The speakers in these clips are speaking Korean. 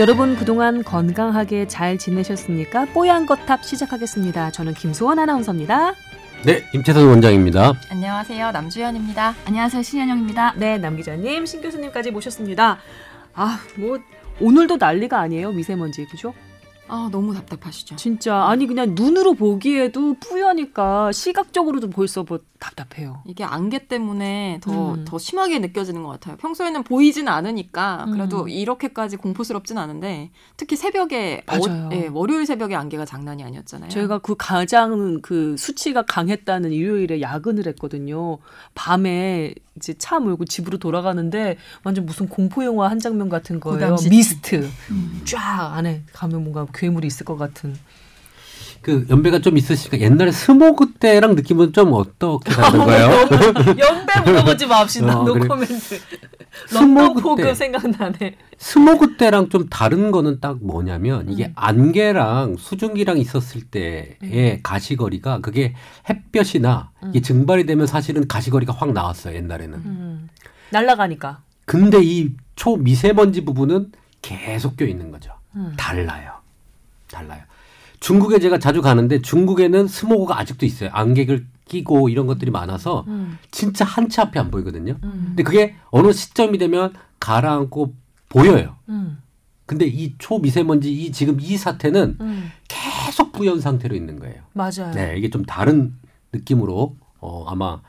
여러분 그동안 건강하게 잘 지내셨습니까? 뽀얀 거탑 시작하겠습니다. 저는 김소원 아나운서입니다. 네, 임채선 원장입니다. 안녕하세요. 남주현입니다. 안녕하세요. 신현영입니다. 네, 남 기자님, 신 교수님까지 모셨습니다. 아, 뭐 오늘도 난리가 아니에요. 미세먼지, 그죠? 아 너무 답답하시죠. 진짜 아니 그냥 눈으로 보기에도 뿌여니까 시각적으로도 벌써 뭐 답답해요. 이게 안개 때문에 더, 음. 더 심하게 느껴지는 것 같아요. 평소에는 보이진 않으니까 그래도 음. 이렇게까지 공포스럽진 않은데 특히 새벽에 맞아요. 어, 예, 월요일 새벽에 안개가 장난이 아니었잖아요. 제가 그 가장 그 수치가 강했다는 일요일에 야근을 했거든요. 밤에 이제 차 몰고 집으로 돌아가는데 완전 무슨 공포 영화 한 장면 같은 거예요. 고담 시티. 미스트 쫙 안에 가면 뭔가 괴물이 있을 것 같은. 그 연배가 좀 있으시니까 옛날에 스모그 때랑 느낌은 좀 어떻게 다른 거예요? 연배 물어보지 맙시다. 어, no 그래. 코멘트. 스모그 때. 생각나네. 스모그 때랑 좀 다른 거는 딱 뭐냐면 이게 음. 안개랑 수증기랑 있었을 때의 가시거리가 그게 햇볕이나 음. 이게 증발이 되면 사실은 가시거리가 확 나왔어요 옛날에는. 음. 날라가니까. 근데 이 초미세먼지 부분은 계속 껴 있는 거죠. 음. 달라요. 달라요. 중국에 제가 자주 가는데 중국에는 스모그가 아직도 있어요. 안개를 끼고 이런 것들이 많아서 음. 진짜 한 치 앞이 안 보이거든요. 음. 근데 그게 어느 시점이 되면 가라앉고 보여요. 음. 근데 이 초미세먼지 이 지금 이 사태는 음. 계속 부연 상태로 있는 거예요. 맞아요. 네, 이게 좀 다른 느낌으로 어 아마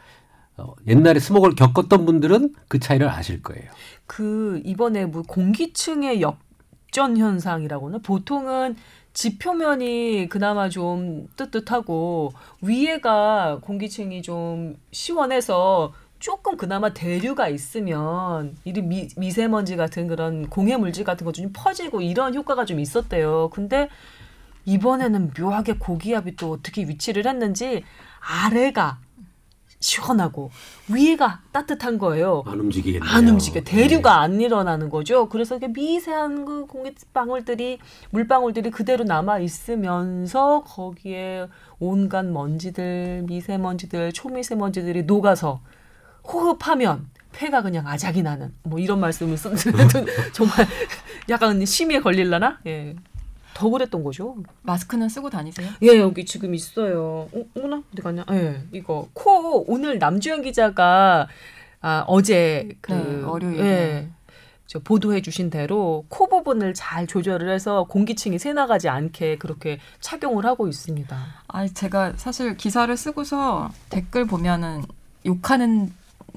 어, 옛날에 스모그를 겪었던 분들은 그 차이를 아실 거예요. 그 이번에 뭐 공기층의 역전 현상이라고는 보통은 지표면이 그나마 좀 뜨뜻하고 위에가 공기층이 좀 시원해서 조금 그나마 대류가 있으면 이 미, 미세먼지 같은 그런 공해 물질 같은 거좀 퍼지고 이런 효과가 좀 있었대요. 근데 이번에는 묘하게 고기압이 또 어떻게 위치를 했는지 아래가 시원하고 위에가 따뜻한 거예요. 안 움직이겠네요. 안 움직여. 대류가 네. 안 일어나는 거죠. 그래서 이게 미세한 그 공기방울들이 물방울들이 그대로 남아 있으면서 거기에 온갖 먼지들, 미세먼지들, 초미세먼지들이 녹아서 호흡하면 폐가 그냥 아작이 나는 뭐 이런 말씀을 쓰는 정말 약간 심의에 걸릴라나? 예. 더 그랬던 거죠. 마스크는 쓰고 다니세요? 예, 여기 지금 있어요. 어, 어머나, 어디 갔냐? 예, 이거 코 오늘 남주현 기자가 아, 어제 그 네, 월요일에. 예, 저 보도해 주신 대로 코 부분을 잘 조절을 해서 공기층이 새나가지 않게 그렇게 착용을 하고 있습니다. 아 제가 사실 기사를 쓰고서 댓글 보면은 욕하는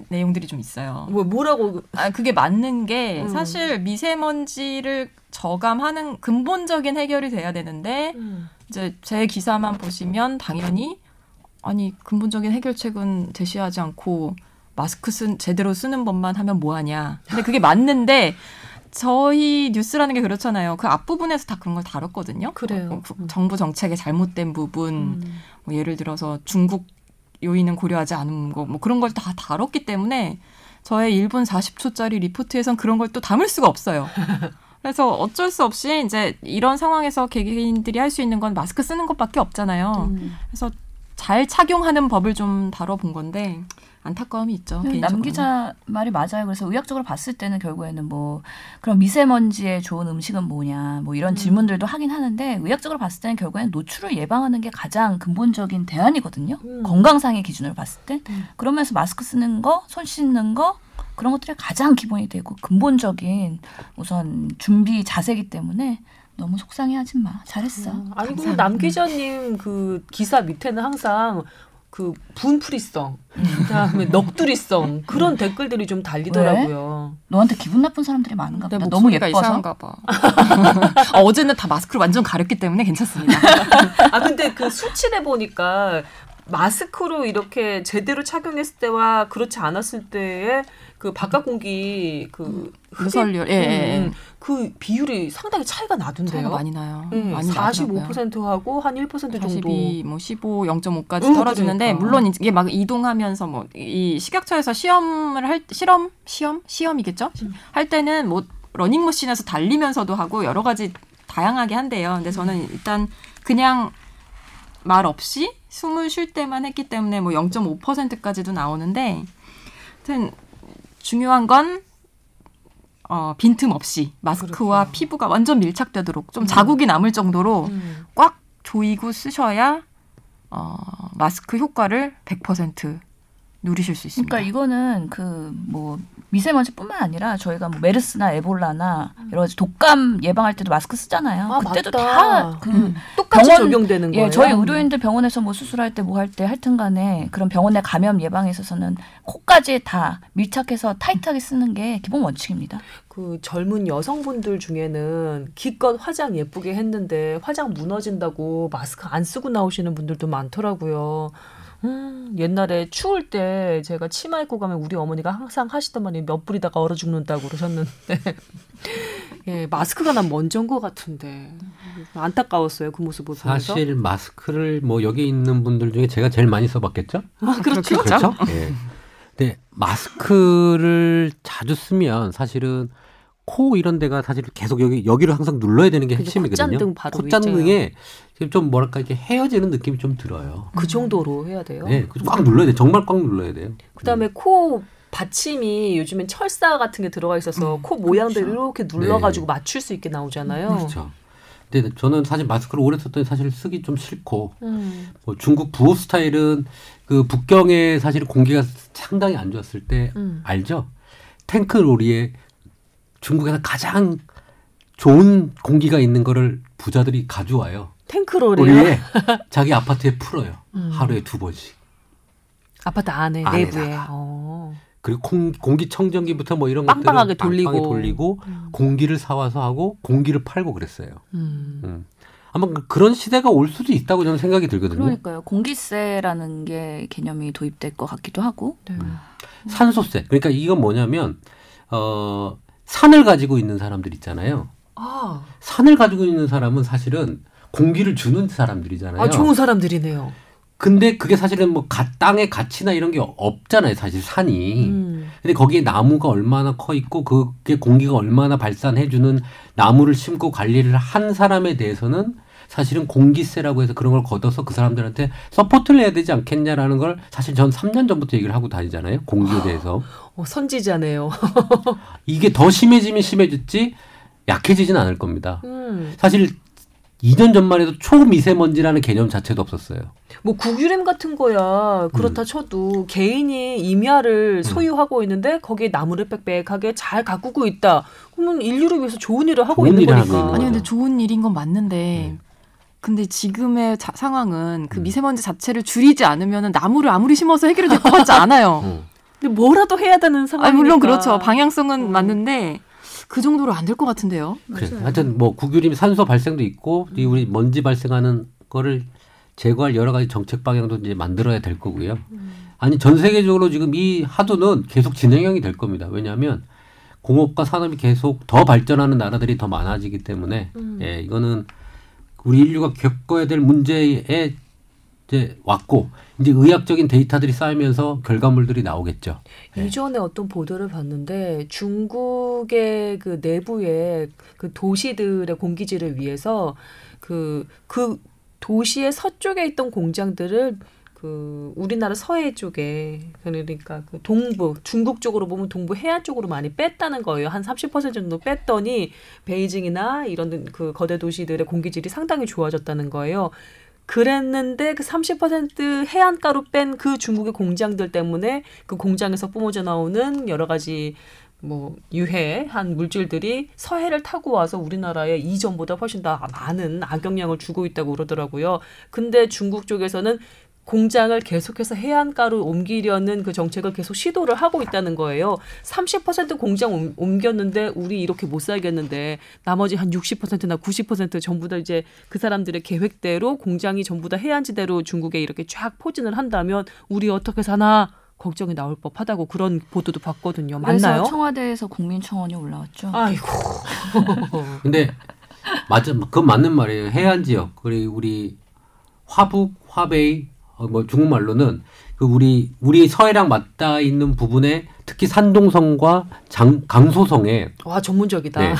내용들이 좀 있어요. 뭐 뭐라고 아 그게 맞는 게 음. 사실 미세먼지를 저감하는 근본적인 해결이 돼야 되는데 음, 이제 제 기사만 보시면 당연히 아니 근본적인 해결책은 제시하지 않고 마스크 쓴 제대로 쓰는 법만 하면 뭐하냐. 근데 그게 맞는데 저희 뉴스라는 게 그렇잖아요. 그 앞부분에서 다 그런 걸 다뤘거든요. 그래요. 어, 그 정부 정책의 잘못된 부분, 음. 뭐 예를 들어서 중국 요인은 고려하지 않은 거, 뭐 그런 걸 다 다뤘기 때문에 저의 1분 40초짜리 리포트에선 그런 걸 또 담을 수가 없어요. 그래서 어쩔 수 없이 이제 이런 상황에서 개개인들이 할 수 있는 건 마스크 쓰는 것밖에 없잖아요. 음. 그래서 잘 착용하는 법을 좀 다뤄본 건데 안타까움이 있죠. 남 개인적으로. 기자 말이 맞아요. 그래서 의학적으로 봤을 때는 결국에는 뭐 그런 미세먼지에 좋은 음식은 뭐냐 뭐 이런 음. 질문들도 하긴 하는데 의학적으로 봤을 때는 결국에는 노출을 예방하는 게 가장 근본적인 대안이거든요. 음. 건강상의 기준으로 봤을 때 음. 그러면서 마스크 쓰는 거, 손 씻는 거 그런 것들이 가장 기본이 되고 근본적인 우선 준비 자세기 때문에 너무 속상해하지 마. 잘했어. 음. 아니 그 감사합니다. 남 기자님 그 기사 밑에는 항상 그 분풀이성, 그다음에 넋두리성 그런 댓글들이 좀 달리더라고요. 너한테 기분 나쁜 사람들이 많은가 내 보다. 너무 예뻐서. 이상한가 봐. 어, 어제는 다 마스크를 완전 가렸기 때문에 괜찮습니다. 아 근데 그 수치를 보니까 마스크로 이렇게 제대로 착용했을 때와 그렇지 않았을 때의 그 바깥 공기 그 흡입- 누설률, 예, 예, 예. 음, 그 비율이 상당히 차이가 나던데요. 차이가 많이 나요. 음, 많이 나더라고요. 45%하고 한1% 정도. 42, 뭐 15, 0.5까지 음, 떨어지는데 그러니까. 물론 이게 막 이동하면서 뭐 이 식약처에서 시험을 할 실험 시험 시험이겠죠? 음. 할 때는 뭐 러닝머신에서 달리면서도 하고 여러 가지 다양하게 한대요. 근데 저는 일단 그냥 말 없이 숨을 쉴 때만 했기 때문에 뭐 0.5%까지도 나오는데 하여튼 중요한 건 어, 빈틈 없이 마스크와 그렇구나. 피부가 완전 밀착되도록 좀 자국이 남을 정도로 음. 꽉 조이고 쓰셔야 어, 마스크 효과를 100% 누리실 수 있습니다. 그러니까 이거는 그 뭐 미세먼지뿐만 아니라 저희가 뭐 메르스나 에볼라나 여러 가지 독감 예방할 때도 마스크 쓰잖아요. 아, 그때도. 다그 음. 똑같이 병원- 적용되는 거예요. 예, 저희 의료인들 병원에서 뭐 수술할 때 뭐 할 때 하여튼 간에 그런 병원의 감염 예방에 있어서는 코까지 다 밀착해서 타이트하게 쓰는 게 기본 원칙입니다. 그 젊은 여성분들 중에는 기껏 화장 예쁘게 했는데 화장 무너진다고 마스크 안 쓰고 나오시는 분들도 많더라고요. 음, 옛날에 추울 때 제가 치마 입고 가면 우리 어머니가 항상 하시던 말이 몇 불이다가 얼어 죽는다고 그러셨는데 예, 마스크가 난 먼저인 것 같은데 안타까웠어요 그 모습 보면서 사실 마스크를 뭐 여기 있는 분들 중에 제가 제일 많이 써봤겠죠? 아, 그렇죠. 그렇죠? 예. 근데 마스크를 자주 쓰면 사실은 코 이런 데가 사실 계속 여기 여기를 항상 눌러야 되는 게 핵심이거든요. 콧잔등 바로 콧잔등에 지금 좀 뭐랄까 이렇게 헤어지는 느낌이 좀 들어요. 그 정도로 해야 돼요. 네, 그꽉 눌러야 돼. 정말 꽉 눌러야 돼요. 그다음에 코 받침이 요즘엔 철사 같은 게 들어가 있어서 코 모양대로 이렇게 눌러가지고 맞출 수 있게 나오잖아요. 그렇죠. 근데 저는 사실 마스크를 오래 썼더니 사실 쓰기 좀 싫고 음. 뭐 중국 부호 스타일은 그 북경에 사실 공기가 상당히 안 좋았을 때 음. 알죠? 탱크 로리에 중국에서 가장 좋은 공기가 있는 거를 부자들이 가져와요. 탱크롤이요. 우리에 자기 아파트에 풀어요. 음. 하루에 두 번씩. 아파트 안에 안에다가. 내부에. 어. 그리고 공, 공기청정기부터 뭐 이런 빵빵하게 돌리고. 돌리고 음. 공기를 사와서 하고 공기를 팔고 그랬어요. 음. 음. 아마 그- 그런 시대가 올 수도 있다고 저는 생각이 들거든요. 그러니까요. 공기세라는 게 개념이 도입될 것 같기도 하고. 네. 산소세. 그러니까 이건 뭐냐면 어 산을 가지고 있는 사람들 있잖아요. 아, 산을 가지고 있는 사람은 사실은 공기를 주는 사람들이잖아요. 아, 좋은 사람들이네요. 근데 그게 사실은 뭐 가, 땅의 가치나 이런 게 없잖아요. 사실 산이. 음. 근데 거기에 나무가 얼마나 커 있고 그게 공기가 얼마나 발산해 주는 나무를 심고 관리를 한 사람에 대해서는 사실은 공기세라고 해서 그런 걸 걷어서 그 사람들한테 support를 해야 되지 않겠냐라는 걸 사실 전 3년 전부터 얘기를 하고 다니잖아요. 공기에 대해서. 어, 선지자네요. 이게 더 심해지면 심해졌지 약해지진 않을 겁니다. 음. 사실 2년 전만 해도 초미세먼지라는 개념 자체도 없었어요. 뭐 국유림 같은 거야 그렇다 음. 쳐도 개인이 임야를 소유하고 있는데 거기에 나무를 빽빽하게 잘 가꾸고 있다. 그러면 인류를 위해서 좋은 일을 하고 좋은 있는 일을 거니까. 아니 근데. 좋은 일인 건 맞는데 네. 근데 지금의 자- 상황은 그 음. 미세먼지 자체를 줄이지 않으면 나무를 아무리 심어서 해결이 될 것 같지 않아요. 어. 근데 뭐라도 해야 되는 상황이니까. 아니 물론 그렇죠. 방향성은 어. 맞는데 그 정도로 안 될 것 같은데요. 그래. 하여튼 뭐 국유림 산소 발생도 있고 이 우리 먼지 발생하는 거를 제거할 여러 가지 정책 방향도 이제 만들어야 될 거고요. 아니 전 세계적으로 지금 이 하도는 계속 진행형이 될 겁니다. 왜냐하면 공업과 산업이 계속 더 발전하는 나라들이 더 많아지기 때문에 음. 예, 이거는 우리 인류가 겪어야 될 문제에 이제 왔고 이제 의학적인 데이터들이 쌓이면서 결과물들이 나오겠죠. 예. 이전에 어떤 보도를 봤는데 중국의 그 내부의 그 도시들의 공기질을 위해서 그, 그 도시의 서쪽에 있던 공장들을 그 우리나라 서해 쪽에 그러니까 그 동부 중국 쪽으로 보면 동부 해안 쪽으로 많이 뺐다는 거예요. 한30% 정도 뺐더니 베이징이나 이런 그 거대 도시들의 공기질이 상당히 좋아졌다는 거예요. 그랬는데 그 30% 해안가로 뺀 그 중국의 공장들 때문에 그 공장에서 뿜어져 나오는 여러 가지 뭐 유해한 물질들이 서해를 타고 와서 우리나라에 이전보다 훨씬 더 많은 악영향을 주고 있다고 그러더라고요. 근데 중국 쪽에서는 공장을 계속해서 해안가로 옮기려는 그 정책을 계속 시도를 하고 있다는 거예요. 30% 공장 옮- 옮겼는데 우리 이렇게 못 살겠는데 나머지 한 60%나 90% 전부 다 이제 그 사람들의 계획대로 공장이 전부 다 해안지대로 중국에 이렇게 쫙 포진을 한다면 우리 어떻게 사나 걱정이 나올 법하다고 그런 보도도 봤거든요. 맞나요? 그래서 청와대에서 국민청원이 올라왔죠. 아이고. 근데 맞아, 그건 맞는 말이에요. 해안 지역 그리고 우리 화북, 화베이 어, 뭐 중국말로는 그 우리 우리 서해랑 맞닿아 있는 부분에 특히 산동성과 장, 강소성에 와 전문적이다. 네,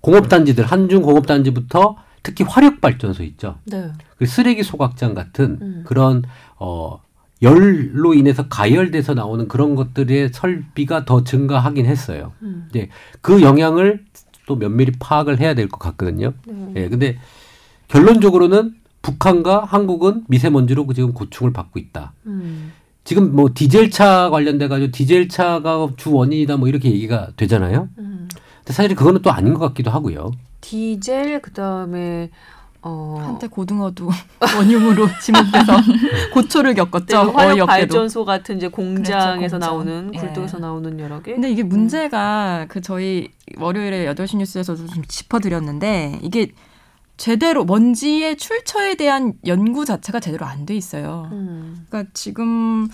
공업단지들 한중 공업단지부터 특히 화력 발전소 있죠. 네. 그 쓰레기 소각장 같은 음. 그런 어 열로 인해서 가열돼서 나오는 그런 것들의 설비가 더 증가하긴 했어요. 음. 이제 그 영향을 또 면밀히 파악을 해야 될 것 같거든요. 네. 예, 근데 결론적으로는 북한과 한국은 미세먼지로 지금 고충을 받고 있다. 음. 지금 뭐 디젤차 관련돼 가지고 디젤차가 주 원인이다 뭐 이렇게 얘기가 되잖아요. 음. 근데 사실 그거는 또 아닌 것 같기도 하고요. 디젤 그다음에 어 한때 고등어도 원흉으로 지목돼서 고초를 네, 겪었죠. 화력 어이없게도. 발전소 같은 이제 공장에서 그렇죠, 공장. 나오는 예. 굴뚝에서 나오는 여러 개. 근데 이게 문제가 그 저희 월요일에 8시 뉴스에서도 좀 짚어드렸는데 이게 제대로 먼지의 출처에 대한 연구 자체가 제대로 안 돼 있어요. 음. 그러니까 지금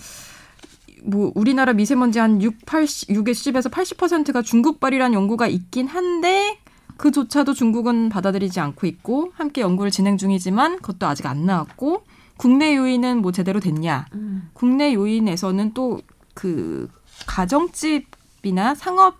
뭐 우리나라 미세먼지 한 6, 80, 6에 10에서 80%가 중국발이라는 연구가 있긴 한데 그조차도 중국은 받아들이지 않고 있고 함께 연구를 진행 중이지만 그것도 아직 안 나왔고 국내 요인은 뭐 제대로 됐냐? 음. 국내 요인에서는 또 그 가정집이나 상업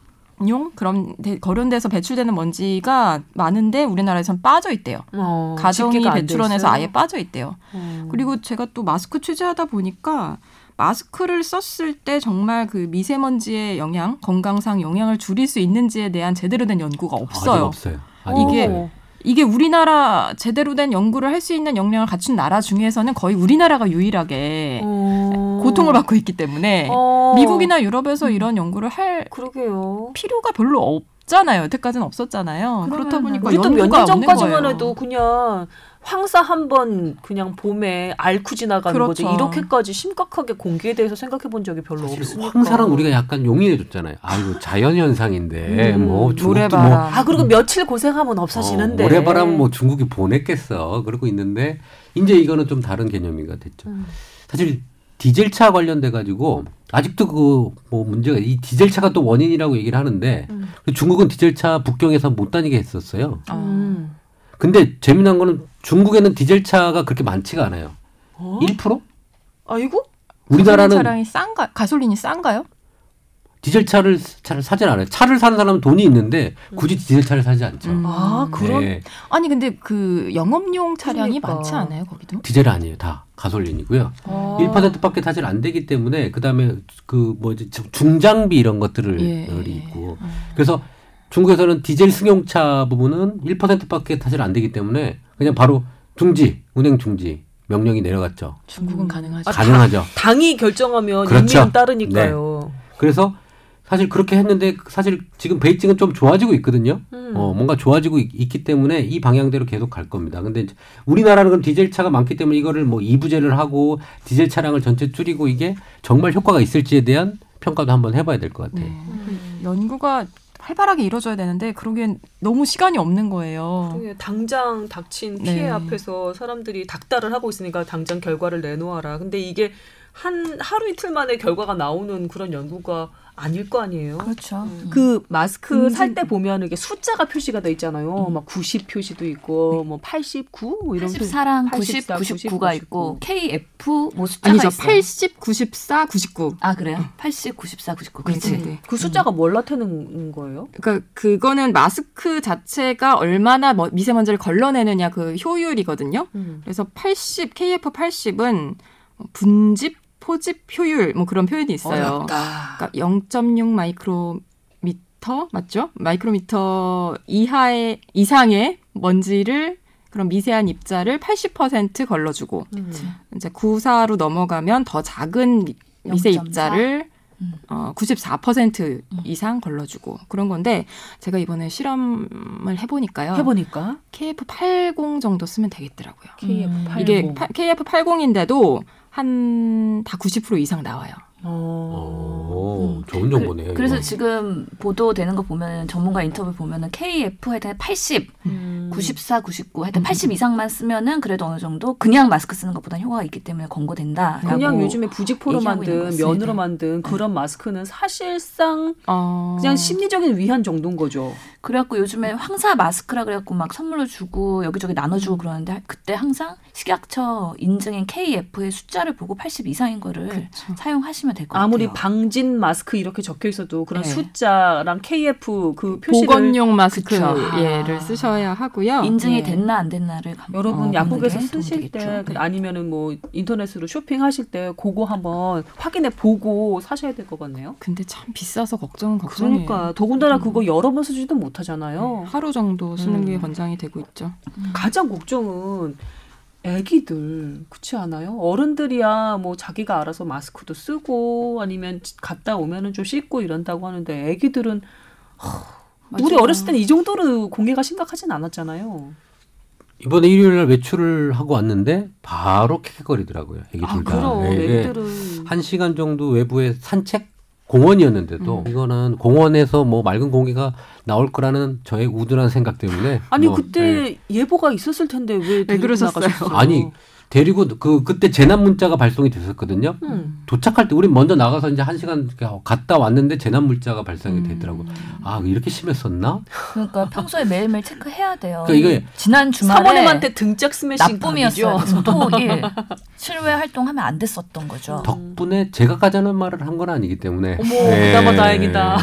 용 그런 데, 그런 데서 배출되는 먼지가 많은데 우리나라에선 빠져 있대요. 어, 가정이 배출원에서? 아예 빠져 있대요. 어. 그리고 제가 또 마스크 취재하다 보니까 마스크를 썼을 때 정말 그 미세먼지의 영향, 건강상 영향을 줄일 수 있는지에 대한 제대로 된 연구가 없어요. 없어요. 아직 이게 없어요. 이게 우리나라 제대로 된 연구를 할 수 있는 역량을 갖춘 나라 중에서는 거의 우리나라가 유일하게 어. 고통을 받고 있기 때문에 어. 미국이나 유럽에서 이런 연구를 할 그러게요. 필요가 별로 없 잖아요. 여태까지는 없었잖아요. 그렇다 보니까 우리 또몇 연구가 년 없는 전까지만. 해도 그냥 황사 한 번 그냥 봄에 앓고 지나가는 거지 그렇죠. 이렇게까지 심각하게 공기에 대해서 생각해 본 적이 별로 없으니까. 황사랑 우리가 약간 용인해 줬잖아요. 아이고 자연 현상인데 음, 뭐 중국도. 뭐 아 그리고 며칠 고생하면 없어지는데. 어, 모래바람 뭐 중국이 보냈겠어. 그러고 있는데 이제 이거는 좀 다른 개념이가 됐죠. 음. 사실 디젤차 관련돼 가지고 아직도 그 뭐 문제가 이 디젤차가 또 원인이라고 얘기를 하는데 음. 중국은 디젤차 북경에서 못 다니게 했었어요. 아. 음. 근데 재미난 거는 중국에는 디젤 차가 그렇게 많지가 않아요. 어? 1%? 아이고? 우리나라는 차량이 싼가 가솔린이 싼가요? 디젤 차를 차를 사질 않아요. 차를 사는 사람은 돈이 있는데 굳이 디젤 차를 사지 않죠. 음. 아 그런. 네. 아니 근데 그 영업용 차량이 그러니까. 많지 않아요 거기도? 디젤 아니에요. 다 가솔린이고요. 아. 1%밖에 사실 안 되기 때문에 그다음에 그 뭐지 중장비 이런 것들을 예, 이 예. 있고 그래서 중국에서는 디젤 승용차 부분은 1%밖에 사실 안 되기 때문에 그냥 바로 중지 운행 중지 명령이 내려갔죠. 중국은 음. 가능하죠. 아, 가능하죠. 당 이 결정하면 그렇죠. 인민은 따르니까요. 그래서 사실 그렇게 했는데 사실 지금 베이징은 좀 좋아지고 있거든요. 음. 어, 뭔가 좋아지고 있, 기 때문에 이 방향대로 계속 갈 겁니다. 근데 이제 우리나라는 그럼 디젤 차가 많기 때문에 이거를 뭐 이부제를 하고 디젤 차량을 전체 줄이고 이게 정말 효과가 있을지에 대한 평가도 한번 해봐야 될 것 같아요. 네. 연구가 활발하게 이루어져야 되는데 그러기엔 너무 시간이 없는 거예요. 당장 닥친 피해 네. 앞에서 사람들이 닥달을 하고 있으니까 당장 결과를 내놓아라. 근데 이게 한 하루 이틀 만에 결과가 나오는 그런 연구가 아닐 거 아니에요. 그렇죠. 그 마스크 음. 살때 보면 이게 숫자가 표시가 돼 있잖아요. 막90 표시도 있고 뭐 89, 뭐 이런 84랑 84, 90, 99가 99. 있고 KF 뭐 숫자가 아니죠. 있어요. 80, 94, 99. 아 그래요? 80, 94, 99. 그렇지. 네, 네. 그 숫자가 뭘 나타내는 거예요? 그러니까 그거는 마스크 자체가 얼마나 뭐 미세먼지를 걸러내느냐 그 효율이거든요. 음. 그래서 80 KF 80은 분집 포집 효율 뭐 그런 표현이 있어요. 어렵다. 그러니까 0.6 마이크로미터 맞죠? 마이크로미터 이하의 이상의 먼지를 그런 미세한 입자를 80% 걸러주고 음. 이제 94로 넘어가면 더 작은 미- 미세 0.4? 입자를 음. 어, 94% 이상 걸러주고 그런 건데 제가 이번에 실험을 해보니까요. 해보니까 KF80 정도 쓰면 되겠더라고요. KF80 이게 KF80인데도 한 다 90% 이상 나와요. 어. 오, 좋은 정보네요. 그 래서 이거. 지금 보도되는 거 보면 전문가 인터뷰 보면은 KF 하여튼 80, 음. 94, 99 하여튼 80 이상만 쓰면은 그래도 어느 정도 그냥 마스크 쓰는 것보다 효과가 있기 때문에 권고된다. 그냥 요즘에 부직포로 만든 거 면으로 네. 만든 그런 마스크는 사실상 어... 그냥 심리적인 위안 정도인 거죠. 그래갖고 요즘에 황사 마스크라 그래갖고 막 선물로 주고 여기저기 나눠주고 그러는데 그때 항상 식약처 인증인 KF의 숫자를 보고 80 이상인 거를 그쵸. 사용하시면 될 것 같아요. 아무리 방진 마스크 이렇게 적혀 있어도 그런 네. 숫자랑 KF 그 표시를 보건용 마스크 그쵸. 예를 쓰셔야 하고요. 인증이 예. 됐나 안 됐나를 감- 여러분 어, 약국에서 게 쓰실 때. 그 네. 아니면은 뭐 인터넷으로 쇼핑하실 때 그거 한번 확인해 보고 사셔야 될 것 같네요. 근데 참 비싸서 걱정은 걱정이에요. 그러니까 더군다나 그거 여러 번 쓰지도 못하잖아요. 하루 정도 쓰는 게 음. 권장이 되고 있죠. 가장 걱정은 애기들 그렇지 않아요? 어른들이야 뭐 자기가 알아서 마스크도 쓰고 아니면 갔다 오면은 좀 씻고 이런다고 하는데 애기들은 우리 맞아요. 어렸을 때는 이 정도로 공해가 심각하진 않았잖아요. 이번에 일요일 날 외출을 하고 왔는데 바로 킥킥거리더라고요. 애기 아 다. 그럼 예, 예. 애기들은 한 시간 정도 외부에 산책 공원이었는데도 음. 이거는 공원에서 뭐 맑은 공기가 나올 거라는 저의 우둔한 생각 때문에 아니 뭐, 그때 예. 예보가 있었을 텐데 왜 데리고 그러셨어요? 나가셨어요? 아니 데리고 그 그때 재난 문자가 발송이 됐었거든요. 음. 도착할 때 우리 먼저 나가서 이제 한 시간 갔다 왔는데 재난 문자가 발송이 음. 되더라고. 요아 이렇게 심했었나? 그러니까 평소에 매일매일 체크해야 돼요. 그러니까 이게 지난 주말에 사모님한테 등짝 스매싱 나쁨이었어요. 각이죠. 그래서 토일 실외 활동하면 안 됐었던 거죠. 덕분에 제가 가자는 말을 한 건 아니기 때문에. 어머, 예. 그나마 다행이다.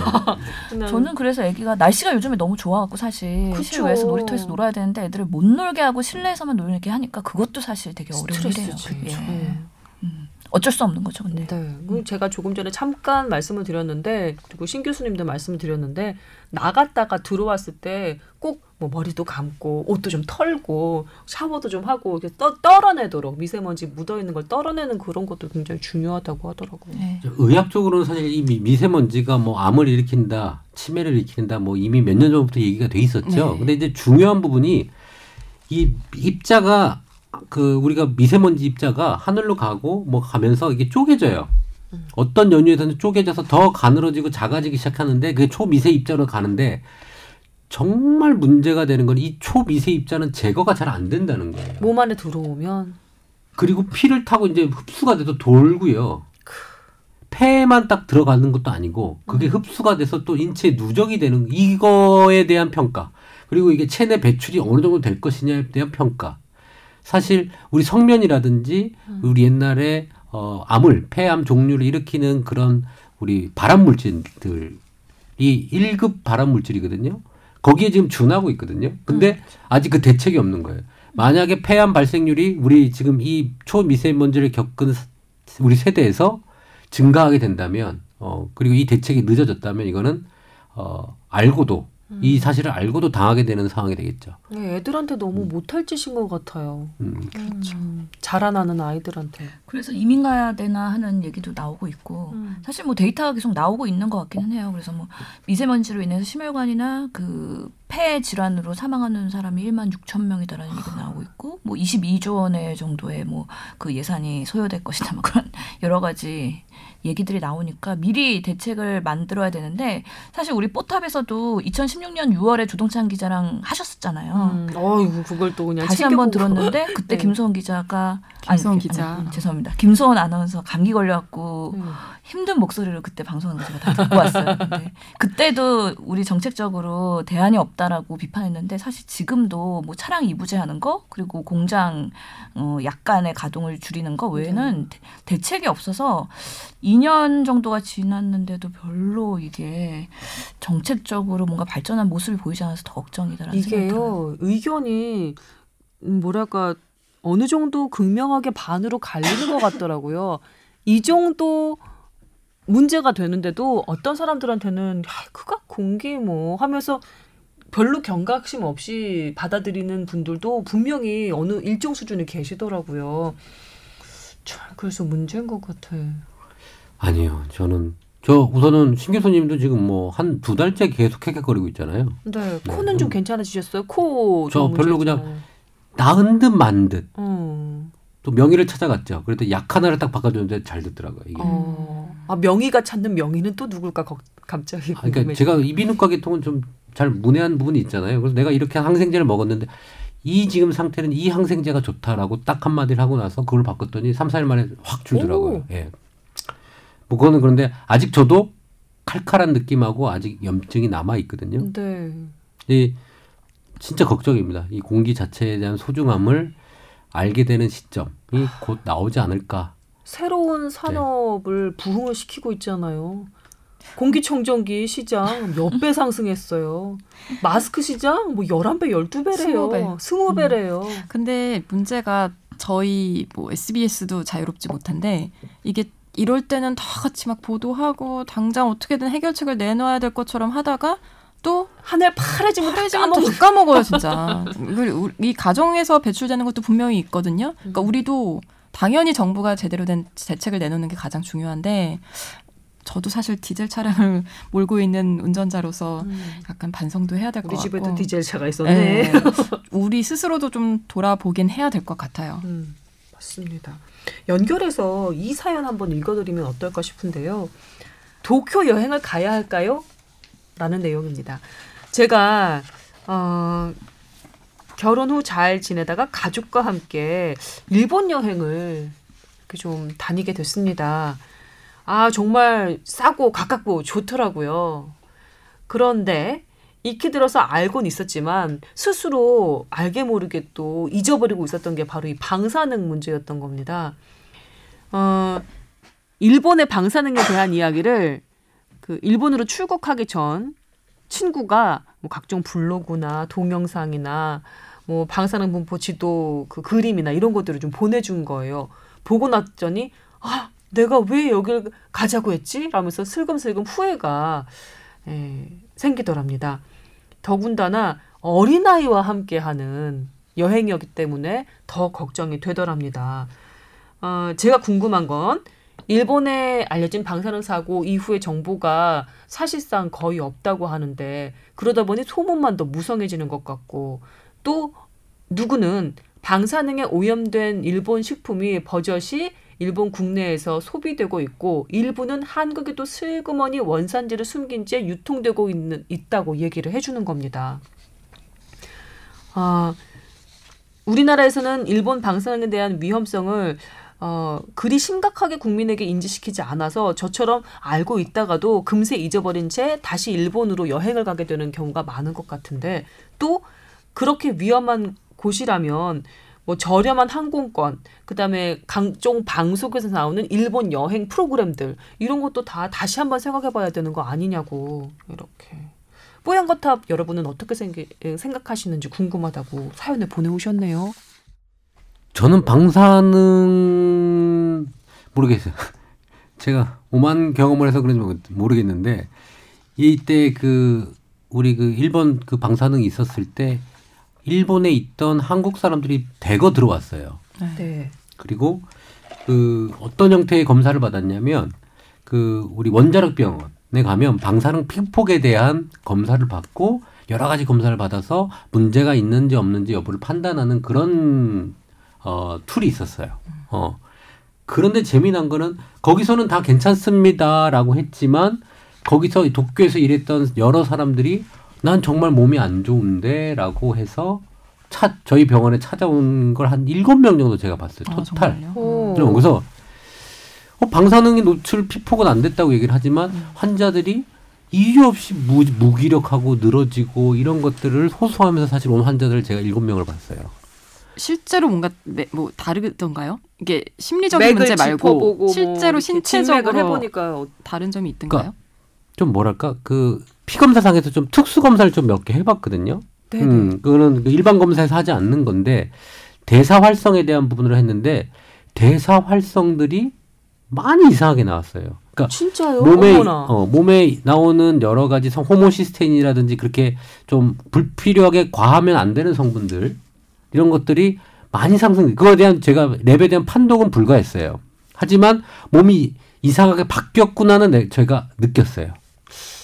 그냥 저는 그래서 애기가 날씨가 요즘에 너무 좋아갖고 사실 그쵸. 실외에서 놀이터에서 놀아야 되는데 애들을 못 놀게 하고 실내에서만 놀게 하니까 그것도 사실 되게 어려운 일이에요. 그게. 네. 음. 어쩔 수 없는 거죠, 근데. 네. 그 제가 조금 전에 잠깐 말씀을 드렸는데 그리고 신 교수님도 말씀을 드렸는데 나갔다가 들어왔을 때꼭 뭐 머리도 감고 옷도 좀 털고 샤워도 좀 하고 이렇게 떠, 떨어내도록 미세먼지 묻어 있는 걸 떨어내는 그런 것도 굉장히 중요하다고 하더라고요. 네. 의학적으로는 사실 이 미- 미세먼지가 뭐 암을 일으킨다, 치매를 일으킨다, 뭐 이미 몇 년 전부터 얘기가 돼 있었죠. 네. 근데 이제 중요한 부분이 이 입자가 그 우리가 미세먼지 입자가 하늘로 가고 뭐 가면서 이게 쪼개져요. 어떤 연유에서는 쪼개져서 더 가늘어지고 작아지기 시작하는데 그게 초미세 입자로 가는데 정말 문제가 되는 건 이 초미세 입자는 제거가 잘 안 된다는 거예요. 몸 안에 들어오면? 그리고 피를 타고 이제 흡수가 돼서 돌고요. 폐에만 딱 들어가는 것도 아니고 그게 흡수가 돼서 또 인체에 누적이 되는 이거에 대한 평가. 그리고 이게 체내 배출이 어느 정도 될 것이냐에 대한 평가. 사실 우리 성면이라든지 우리 옛날에 어 암을 폐암 종류를 일으키는 그런 우리 발암 물질들이 1급 발암 물질이거든요. 거기에 지금 준하고 있거든요. 근데 아직 그 대책이 없는 거예요. 만약에 폐암 발생률이 우리 지금 이 초미세먼지를 겪은 사- 우리 세대에서 증가하게 된다면 어 그리고 이 대책이 늦어졌다면 이거는 어 알고도 이 사실을 알고도 당하게 되는 상황이 되겠죠. 네, 애들한테 너무 못할 짓인 것 같아요. 음. 음, 자라나는 아이들한테. 그래서 이민 가야 되나 하는 얘기도 나오고 있고 음. 사실 뭐 데이터가 계속 나오고 있는 것 같기는 해요. 그래서 뭐 미세먼지로 인해서 심혈관이나 그 폐 질환으로 사망하는 사람이 1만 6천 명이다라는 얘기가 나오고 있고 뭐 22조 원의 정도의 뭐 그 예산이 소요될 것이다 뭐 그런 여러 가지 얘기들이 나오니까 미리 대책을 만들어야 되는데 사실 우리 뽀탑에서도 2016년 6월에 조동찬 기자랑 하셨었잖아요. 음, 어이구 그걸 또 그냥 다시 한번. 들었는데 그때 네. 김소원 기자가 김소원 아니, 기자. 아니, 죄송합니다. 김소원 아나운서 감기 걸려갖고 음. 힘든 목소리로 그때 방송하는 거 제가 다 듣고 왔어요. 근데 그때도 우리 정책적으로 대안이 없다라고 비판했는데 사실 지금도 뭐 차량 이부제 하는 거 그리고 공장 어 약간의 가동을 줄이는 거 외에는 대- 대책이 없어서 2년 정도가 지났는데도 별로 이게 정책적으로 뭔가 발전한 모습이 보이지 않아서 더 들어요. 이게요 의견이 음, 뭐랄까 어느 정도 극명하게 반으로 갈리는 것 같더라고요. 이 정도 문제가 되는데도 어떤 사람들한테는 야, 그가 공기 뭐 하면서 별로 경각심 없이 받아들이는 분들도 분명히 어느 일정 수준에 계시더라고요. 참 그래서 문제인 것 같아. 아니요, 저는 저 우선은 신 교수님도 지금 뭐 한 두 달째 계속 헥헥거리고 있잖아요. 근데 네, 코는 좀 음. 괜찮아지셨어요? 코. 저좀 별로 그냥. 나은 듯 만 듯. 음. 또 명의를 찾아갔죠. 그래도 약 하나를 딱 바꿔줬는데 잘 듣더라고요. 이게. 어. 아 명의가 찾는 명의는 또 누굴까 걱- 갑자기 아, 그러니까. 제가 이비인후과 계통은 좀 잘 문외한 부분이 있잖아요. 그래서 내가 이렇게 항생제를 먹었는데 이 지금 상태는 이 항생제가 좋다라고 딱 한마디를 하고 나서 그걸 바꿨더니 3, 4일 만에 확 줄더라고요. 오. 예. 뭐 그거는 그런데 아직 저도 칼칼한 느낌하고 아직 염증이 남아 있거든요. 네. 이 진짜 걱정입니다. 이 공기 자체에 대한 소중함을 알게 되는 시점이 곧 나오지 않을까. 새로운 산업을 부흥을 시키고 있잖아요. 공기청정기 시장 몇 배 상승했어요. 마스크 시장 뭐 11배, 12배래요. 20배. 20배래요. 근데 문제가 저희 뭐 SBS도 자유롭지 못한데 이게 이럴 때는 다 같이 막 보도하고 당장 어떻게든 해결책을 내놔야 될 것처럼 하다가 또 하늘 파래지면 까먹어. 다 까먹어요 진짜. 우리- 이 가정에서 배출되는 것도 분명히 있거든요. 그러니까 우리도 당연히 정부가 제대로 된 대책을 내놓는 게 가장 중요한데 저도 사실 디젤 차량을 몰고 있는 운전자로서 약간 반성도 해야 될것 우리 같고. 집에도 디젤 차가 있었네. 네. 우리 스스로도 좀 돌아보긴 해야 될 것 같아요. 음, 맞습니다. 연결해서 이 사연 한번 읽어드리면 어떨까 싶은데요. 도쿄 여행을 가야 할까요? 라는 내용입니다. 제가 어, 결혼 후 잘 지내다가 가족과 함께 일본 여행을 좀 다니게 됐습니다. 아 정말 싸고 가깝고 좋더라고요. 그런데 익히 들어서 알고는 있었지만 스스로 알게 모르게 또 잊어버리고 있었던 게 바로 이 방사능 문제였던 겁니다. 어, 일본의 방사능에 대한 이야기를 그 일본으로 출국하기 전 친구가 뭐 각종 블로그나 동영상이나 뭐 방사능 분포 지도 그 그림이나 이런 것들을 좀 보내준 거예요. 보고 났더니 아 내가 왜 여길 가자고 했지? 라면서 슬금슬금 후회가 에, 생기더랍니다. 더군다나 어린아이와 함께하는 여행이었기 때문에 더 걱정이 되더랍니다. 어, 제가 궁금한 건 일본에 알려진 방사능 사고 이후의 정보가 사실상 거의 없다고 하는데 그러다 보니 소문만 더 무성해지는 것 같고 또 누구는 방사능에 오염된 일본 식품이 버젓이 일본 국내에서 소비되고 있고 일부는 한국에도 슬그머니 원산지를 숨긴 채 유통되고 있는 있다고 얘기를 해주는 겁니다. 아 우리나라에서는 일본 방사능에 대한 위험성을 어, 그리 심각하게 국민에게 인지시키지 않아서 저처럼 알고 있다가도 금세 잊어버린 채 다시 일본으로 여행을 가게 되는 경우가 많은 것 같은데 또 그렇게 위험한 곳이라면 뭐 저렴한 항공권, 그다음에 각종 방송에서 나오는 일본 여행 프로그램들 이런 것도 다 다시 한번 생각해 봐야 되는 거 아니냐고 이렇게 뽀얀 거탑 여러분은 어떻게 생기, 생각하시는지 궁금하다고 사연을 보내오셨네요. 저는 방사능 모르겠어요. 제가 오만 경험을 해서 그런지 모르겠는데 이때 그 우리 그 일본 그 방사능이 있었을 때 일본에 있던 한국 사람들이 대거 들어왔어요. 네. 그리고 그 어떤 형태의 검사를 받았냐면 그 우리 원자력 병원에 가면 방사능 피폭에 대한 검사를 받고 여러 가지 검사를 받아서 문제가 있는지 없는지 여부를 판단하는 그런 어 tool이 있었어요. 어. 그런데 재미난 거는 거기서는 다 괜찮습니다라고 했지만 거기서 도쿄에서 일했던 여러 사람들이 난 정말 몸이 안 좋은데 라고 해서 차 저희 병원에 찾아온 걸 한 일곱 명 정도 제가 봤어요. 아, total. 정말요? 어, 그래서 어, 방사능이 노출 피폭은 안 됐다고 얘기를 하지만 음. 환자들이 이유 없이 무, 무기력하고 늘어지고 이런 것들을 호소하면서 사실 온 환자들을 제가 일곱 명을 봤어요. 실제로 뭔가 매- 뭐 다르던가요? 이게 심리적인 맥을 문제 말고 짚어보고 실제로 뭐 신체적으로 해보니까 다른 점이 있던가요? 그러니까 좀 뭐랄까 그 피검사상에서 좀 특수 검사를 좀 몇 개 해봤거든요. 네네. 음, 그거는 그 일반 검사에서 하지 않는 건데 대사 활성에 대한 부분으로 했는데 대사 활성들이 많이 이상하게 나왔어요. 그러니까 진짜요? 몸에 어머나. 어, 몸에 나오는 여러 가지 성 호모시스테인이라든지 그렇게 좀 불필요하게 과하면 안 되는 성분들 이런 것들이 많이 상승. 그거에 대한 제가 랩에 대한 판독은 불가했어요. 하지만 몸이 이상하게 바뀌었구나는 내- 제가 느꼈어요.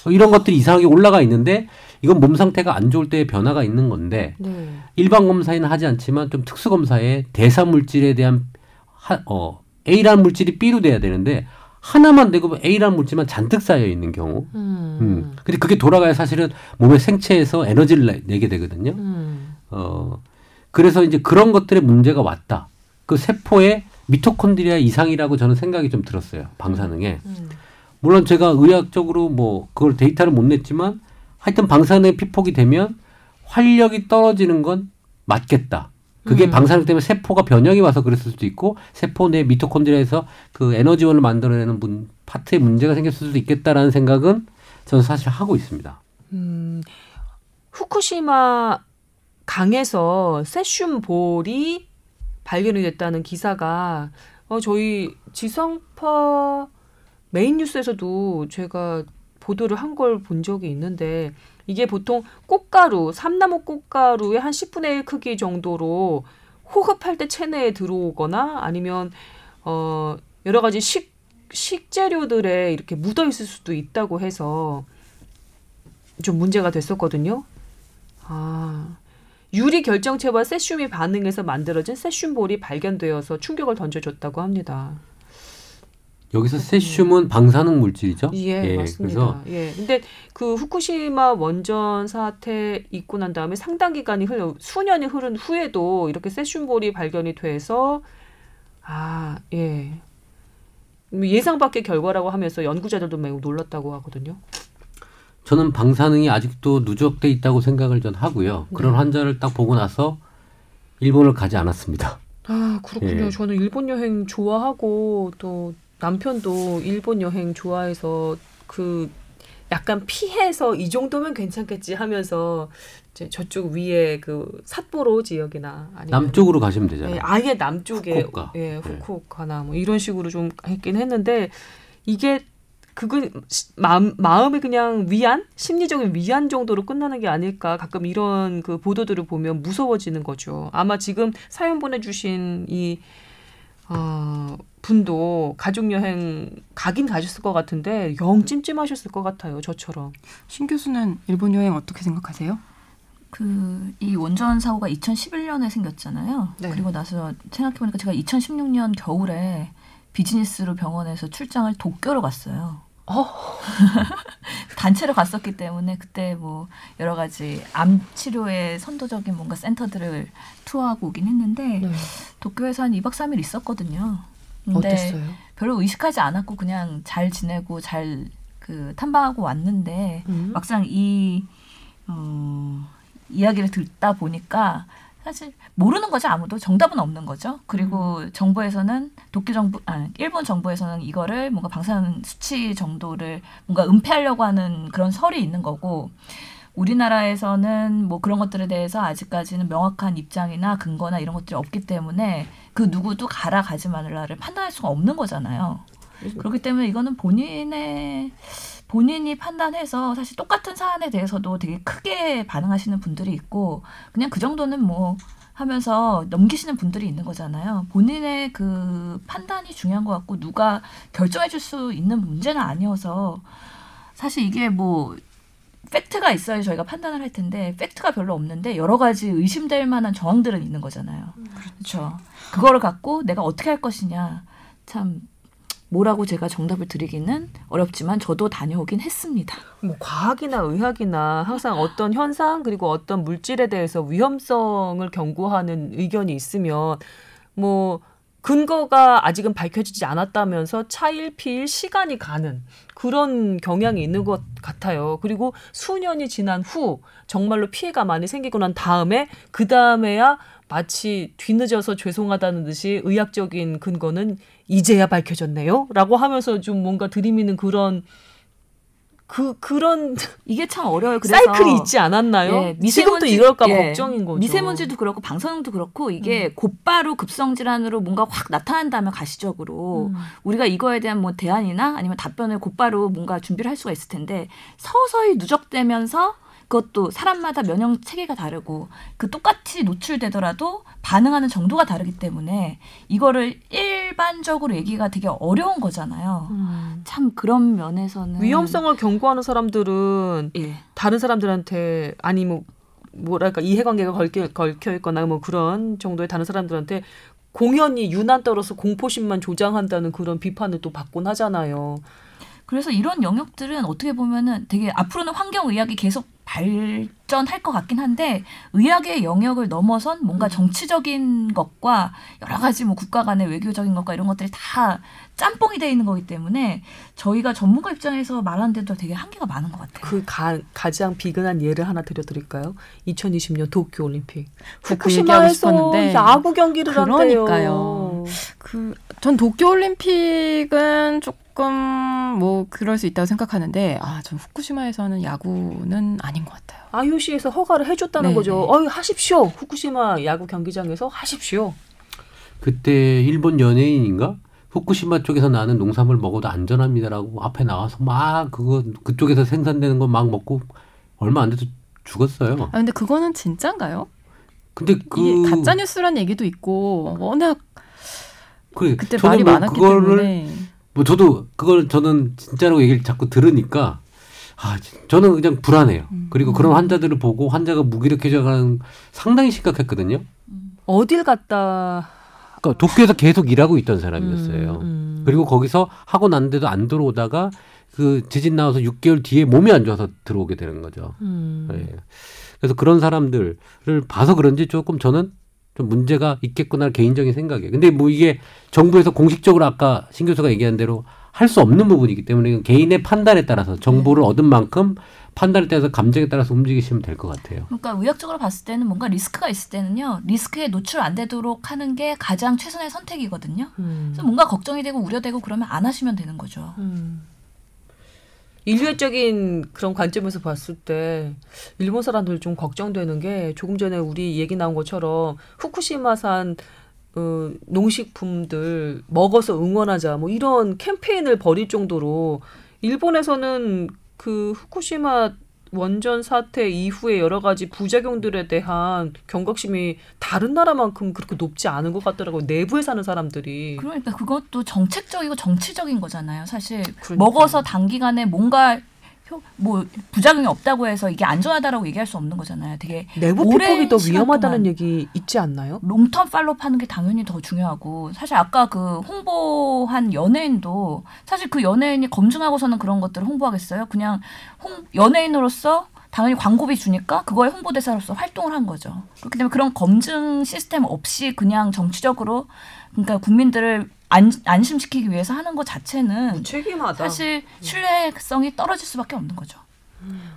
어, 이런 것들이 이상하게 올라가 있는데 이건 몸 상태가 안 좋을 때의 변화가 있는 건데 네. 일반 검사에는 하지 않지만 좀 특수 검사에 대사 물질에 대한 하, 어, A라는 물질이 B로 돼야 되는데 하나만 되고 A라는 물질만 잔뜩 쌓여 있는 경우. 음. 음. 근데 그게 돌아가야 사실은 몸의 생체에서 에너지를 내, 내게 되거든요. 음. 어. 그래서 이제 그런 것들의 문제가 왔다. 그 세포의 미토콘드리아 이상이라고 저는 생각이 좀 들었어요. 방사능에. 음. 물론 제가 의학적으로 뭐 그걸 데이터를 못 냈지만 하여튼 방사능 피폭이 되면 활력이 떨어지는 건 맞겠다. 그게 음. 방사능 때문에 세포가 변형이 와서 그랬을 수도 있고 세포 내 미토콘드리아에서 그 에너지원을 만들어내는 문, 파트에 문제가 생겼을 수도 있겠다라는 생각은 저는 사실 하고 있습니다. 음, 후쿠시마 강에서 세슘 볼이 발견이 됐다는 기사가 어, 저희 지성파 메인 뉴스에서도 제가 보도를 한 걸 본 적이 있는데 이게 보통 꽃가루, 삼나무 꽃가루의 한 10분의 1 크기 정도로 호흡할 때 체내에 들어오거나 아니면 어 여러 가지 식 식재료들에 이렇게 묻어 있을 수도 있다고 해서 좀 문제가 됐었거든요. 아, 유리 결정체와 세슘이 반응해서 만들어진 세슘볼이 발견되어서 충격을 던져줬다고 합니다. 여기서 세슘은 방사능 물질이죠. 예, 그래서 맞습니다. 예. 근데 그 후쿠시마 원전 사태 있고 난 다음에 상당 기간이 흘러 수년이 흐른 후에도 이렇게 세슘볼이 발견이 돼서 아, 예. 예상 밖의 결과라고 하면서 연구자들도 매우 놀랐다고 하거든요. 저는 방사능이 아직도 누적돼 있다고 생각을 전 하고요. 그런 네. 환자를 딱 보고 나서 일본을 가지 않았습니다. 아, 그렇군요. 예. 저는 일본 여행 좋아하고 또 남편도 일본 여행 좋아해서 그 약간 피해서 이 정도면 괜찮겠지 하면서 이제 저쪽 위에 그 삿포로 지역이나 아니면 남쪽으로 가시면 되잖아요. 예, 아예 남쪽에 후쿠오카. 예, 네. 후쿠오카나 뭐 이런 식으로 좀 했긴 했는데 이게 시- 마음 마음이 그냥 위안 심리적인 위안 정도로 끝나는 게 아닐까 가끔 이런 그 보도들을 보면 무서워지는 거죠. 아마 지금 사연 보내주신 이 어, 분도 가족 여행 가긴 가셨을 것 같은데 영 찜찜하셨을 것 같아요. 저처럼. 신 교수는 일본 여행 어떻게 생각하세요? 그 이 원전 사고가 2011년에 생겼잖아요. 네. 그리고 나서 생각해 보니까 제가 2016년 겨울에 비즈니스로 병원에서 출장을 도쿄로 갔어요. 어. 단체로 갔었기 때문에 그때 뭐 여러 가지 암 치료의 선도적인 뭔가 센터들을 투어하고 오긴 했는데 네. 도쿄에서 한 2박 3일 있었거든요. 근데 어땠어요? 별로 의식하지 않았고 그냥 잘 지내고 잘 그 탐방하고 왔는데 음? 막상 이 어, 이야기를 듣다 보니까 사실 모르는 거죠 아무도 정답은 없는 거죠. 그리고 정부에서는 도쿄 정부, 아 일본 정부에서는 이거를 뭔가 방사능 수치 정도를 뭔가 은폐하려고 하는 그런 설이 있는 거고 우리나라에서는 뭐 그런 것들에 대해서 아직까지는 명확한 입장이나 근거나 이런 것들이 없기 때문에 그 누구도 가라 가지 말라를 판단할 수가 없는 거잖아요. 그렇기 때문에 이거는 본인의 본인이 판단해서 사실 똑같은 사안에 대해서도 되게 크게 반응하시는 분들이 있고 그냥 그 정도는 뭐 하면서 넘기시는 분들이 있는 거잖아요. 본인의 그 판단이 중요한 것 같고 누가 결정해 줄 수 있는 문제는 아니어서 사실 이게 뭐 팩트가 있어야 저희가 판단을 할 텐데 팩트가 별로 없는데 여러 가지 의심될 만한 정황들은 있는 거잖아요. 그렇죠. 그거를 갖고 내가 어떻게 할 것이냐 참 뭐라고 제가 정답을 드리기는 어렵지만 저도 다녀오긴 했습니다. 뭐 과학이나 의학이나 항상 어떤 현상 그리고 어떤 물질에 대해서 위험성을 경고하는 의견이 있으면 뭐 근거가 아직은 밝혀지지 않았다면서 차일피일 시간이 가는 그런 경향이 있는 것 같아요. 그리고 수년이 지난 후 정말로 피해가 많이 생기고 난 다음에 그 다음에야 마치 뒤늦어서 죄송하다는 듯이 의학적인 근거는 이제야 밝혀졌네요.라고 하면서 좀 뭔가 들이미는 그런 그 그런 이게 참 어려워요. 그래서 사이클이 있지 않았나요? 예, 지금도 이럴까 봐 예, 걱정인 거죠. 음. 미세먼지도 그렇고 방사능도 그렇고 이게 곧바로 급성 질환으로 뭔가 확 나타난다면 가시적으로 음. 우리가 이거에 대한 뭐 대안이나 아니면 답변을 곧바로 뭔가 준비를 할 수가 있을 텐데 서서히 누적되면서 그것도 사람마다 면역 체계가 다르고 그 똑같이 노출되더라도 반응하는 정도가 다르기 때문에 이거를 일반적으로 얘기가 되게 어려운 거잖아요. 음. 참 그런 면에서는 위험성을 경고하는 사람들은 예. 다른 사람들한테 아니 뭐 뭐랄까 이해관계가 걸겨, 걸혀 있거나 뭐 그런 정도의 다른 사람들한테 공연히 유난 떨어서 공포심만 조장한다는 그런 비판을 또 받곤 하잖아요. 그래서 이런 영역들은 어떻게 보면은 되게 앞으로는 환경의학이 계속 발전할 것 같긴 한데 의학의 영역을 넘어선 뭔가 정치적인 것과 여러 가지 뭐 국가 간의 외교적인 것과 이런 것들이 다 짬뽕이 돼 있는 거기 때문에 저희가 전문가 입장에서 말하는데도 되게 한계가 많은 것 같아요. 그 가, 가장 비근한 예를 하나 드려드릴까요? 2020년 도쿄 올림픽 후쿠시마에서 야구 경기를 그러니까요. 한대요. 그전 도쿄 올림픽은 조금 뭐 그럴 수 있다고 생각하는데 아, 전 후쿠시마에서는 야구는 아닌 것 같아요. IOC에서 허가를 해줬다는 네, 거죠. 네. 어이 하십시오. 후쿠시마 야구 경기장에서 하십시오. 그때 일본 연예인인가 후쿠시마 쪽에서 나는 농산물 먹어도 안전합니다라고 앞에 나와서 막 그거 그쪽에서 생산되는 거 막 먹고 얼마 안 돼서 죽었어요. 아 근데 그거는 진짠가요? 근데 그 가짜 뉴스란 얘기도 있고 워낙 그 그때 말이 뭐 많았기 그거를 때문에 뭐 저도 그걸 저는 진짜로 얘기를 자꾸 들으니까 아 저는 그냥 불안해요. 음. 그리고 그런 환자들을 보고 환자가 무기력해져 가는 상당히 심각했거든요. 어딜 갔다 그러니까 도쿄에서 계속 일하고 있던 사람이었어요. 음, 음. 그리고 거기서 하고 난데도 안 들어오다가 그 지진 나와서 6개월 뒤에 몸이 안 좋아서 들어오게 되는 거죠. 음. 예. 그래서 그런 사람들을 봐서 그런지 조금 저는 좀 문제가 있겠구나 개인적인 생각이에요. 근데 뭐 이게 정부에서 공식적으로 아까 신 교수가 얘기한 대로 할 수 없는 부분이기 때문에 개인의 판단에 따라서 정보를 얻은 만큼 판단에 따라서 감정에 따라서 움직이시면 될 것 같아요. 그러니까 의학적으로 봤을 때는 뭔가 리스크가 있을 때는요 리스크에 노출 안 되도록 하는 게 가장 최선의 선택이거든요. 음. 그래서 뭔가 걱정이 되고 우려되고 그러면 안 하시면 되는 거죠. 음. 인류애적인 그런 관점에서 봤을 때 일본 사람들 좀 걱정되는 게 조금 전에 우리 얘기 나온 것처럼 후쿠시마산 어, 농식품들 먹어서 응원하자 뭐 이런 캠페인을 벌일 정도로 일본에서는 그 후쿠시마 원전 사태 이후에 여러 가지 부작용들에 대한 경각심이 다른 나라만큼 그렇게 높지 않은 것 같더라고요. 내부에 사는 사람들이. 그러니까 그것도 정책적이고 정치적인 거잖아요. 사실 그러니까요. 먹어서 단기간에 뭔가 효- 뭐 부작용이 없다고 해서 이게 안전하다라고 얘기할 수 없는 거잖아요. 되게 내부 피폭이 더 위험하다는 얘기 있지 않나요? 롱텀 팔로우 하는 게 당연히 더 중요하고 사실 아까 그 홍보한 연예인도 사실 그 연예인이 검증하고서는 그런 것들을 홍보하겠어요. 그냥 홍, 연예인으로서 당연히 광고비 주니까 그거에 홍보대사로서 활동을 한 거죠. 그렇기 때문에 그런 검증 시스템 없이 그냥 정치적으로 그러니까 국민들을 안, 안심시키기 위해서 하는 것 자체는 무책임하다. 사실 신뢰성이 떨어질 수밖에 없는 거죠.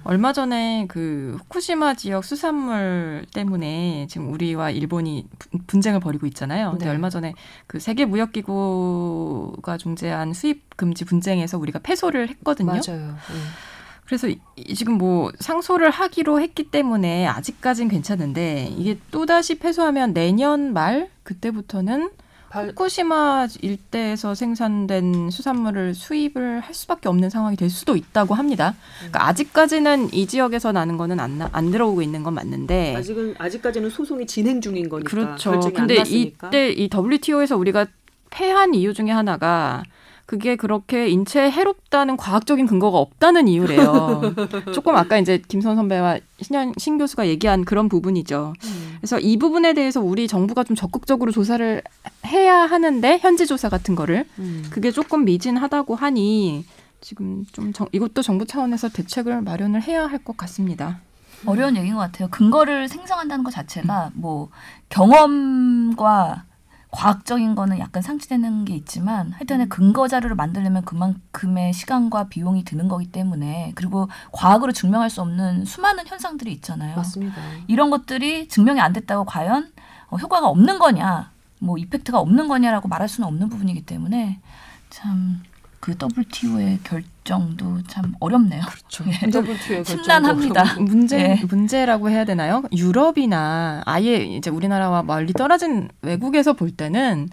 얼마 전에 그 후쿠시마 지역 수산물 때문에 지금 우리와 일본이 분- 분쟁을 벌이고 있잖아요. 근데 네. 얼마 전에 그 세계 무역 기구가 중재한 수입 금지 분쟁에서 우리가 패소를 했거든요. 맞아요. 예. 그래서 이- 이 지금 뭐 상소를 하기로 했기 때문에 아직까진 괜찮은데 이게 또 다시 패소하면 내년 말 그때부터는 발- 후쿠시마 일대에서 생산된 수산물을 수입을 할 수밖에 없는 상황이 될 수도 있다고 합니다. 그러니까 아직까지는 이 지역에서 나는 거는 안, 나- 안 들어오고 있는 건 맞는데 아직은 아직까지는 소송이 진행 중인 거니까. 그렇죠. 결정이 근데 안 났으니까. 이때 이 WTO에서 우리가 패한 이유 중에 하나가 그게 그렇게 인체에 해롭다는 과학적인 근거가 없다는 이유래요. 조금 아까 이제 김선 선배와 신현 신 교수가 얘기한 그런 부분이죠. 음. 그래서 이 부분에 대해서 우리 정부가 좀 적극적으로 조사를 해야 하는데 현지 조사 같은 거를 음. 그게 조금 미진하다고 하니 지금 좀 정, 이것도 정부 차원에서 대책을 마련을 해야 할 것 같습니다. 어려운 얘기인 것 같아요. 근거를 생성한다는 것 자체가 뭐 경험과 과학적인 거는 약간 상치되는 게 있지만 하여튼에 근거 자료를 만들려면 그만큼의 시간과 비용이 드는 거기 때문에 그리고 과학으로 증명할 수 없는 수많은 현상들이 있잖아요. 맞습니다. 이런 것들이 증명이 안 됐다고 과연 어, 효과가 없는 거냐, 뭐 이펙트가 없는 거냐라고 말할 수는 없는 부분이기 때문에 참 그 WTO의 결 정도 참 어렵네요. 그렇죠. 예. WTO의 심란합니다. 문제 예. 문제라고 해야 되나요? 유럽이나 아예 이제 우리나라와 멀리 떨어진 외국에서 볼 때는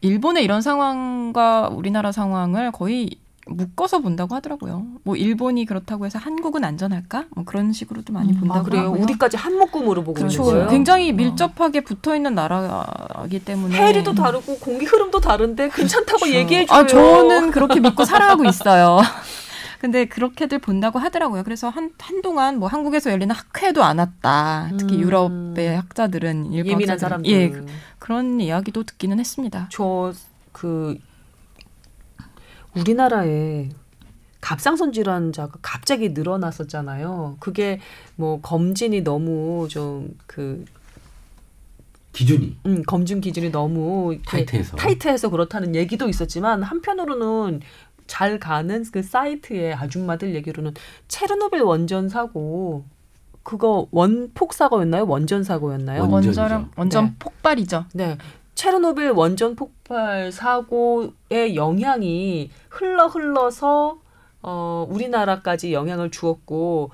일본의 이런 상황과 우리나라 상황을 거의 묶어서 본다고 하더라고요. 뭐 일본이 그렇다고 해서 한국은 안전할까? 뭐 그런 식으로도 많이 음, 본다고 아, 그래요. 하고요. 우리까지 한 묶음으로 보고 그렇죠. 있는 거예요. 굉장히 밀접하게 붙어 있는 나라이기 때문에 해리도 다르고 공기 흐름도 다른데 괜찮다고 얘기해 줘요. 아, 저는 그렇게 믿고 살아가고 있어요. 근데 그렇게들 본다고 하더라고요. 그래서 한, 한동안 뭐 한국에서 열리는 학회도 안 왔다. 특히 음. 유럽의 학자들은 일본 예민한. 사람들. 예, 그- 그런 이야기도 듣기는 했습니다. 저그 우리나라에 갑상선 질환자가 갑자기 늘어났었잖아요. 그게 뭐 검진이 너무 좀그 기준이 음, 검증 기준이 너무 타이트해서. 타이트해서 그렇다는 얘기도 있었지만 한편으로는 잘 가는 그 사이트의 아줌마들 얘기로는 체르노빌 원전 사고 그거 원폭 사고였나요? 원전 사고였나요? 원전 원전 네. 폭발이죠. 네. 체르노빌 원전 폭발 사고의 영향이 흘러 흘러서 어 우리나라까지 영향을 주었고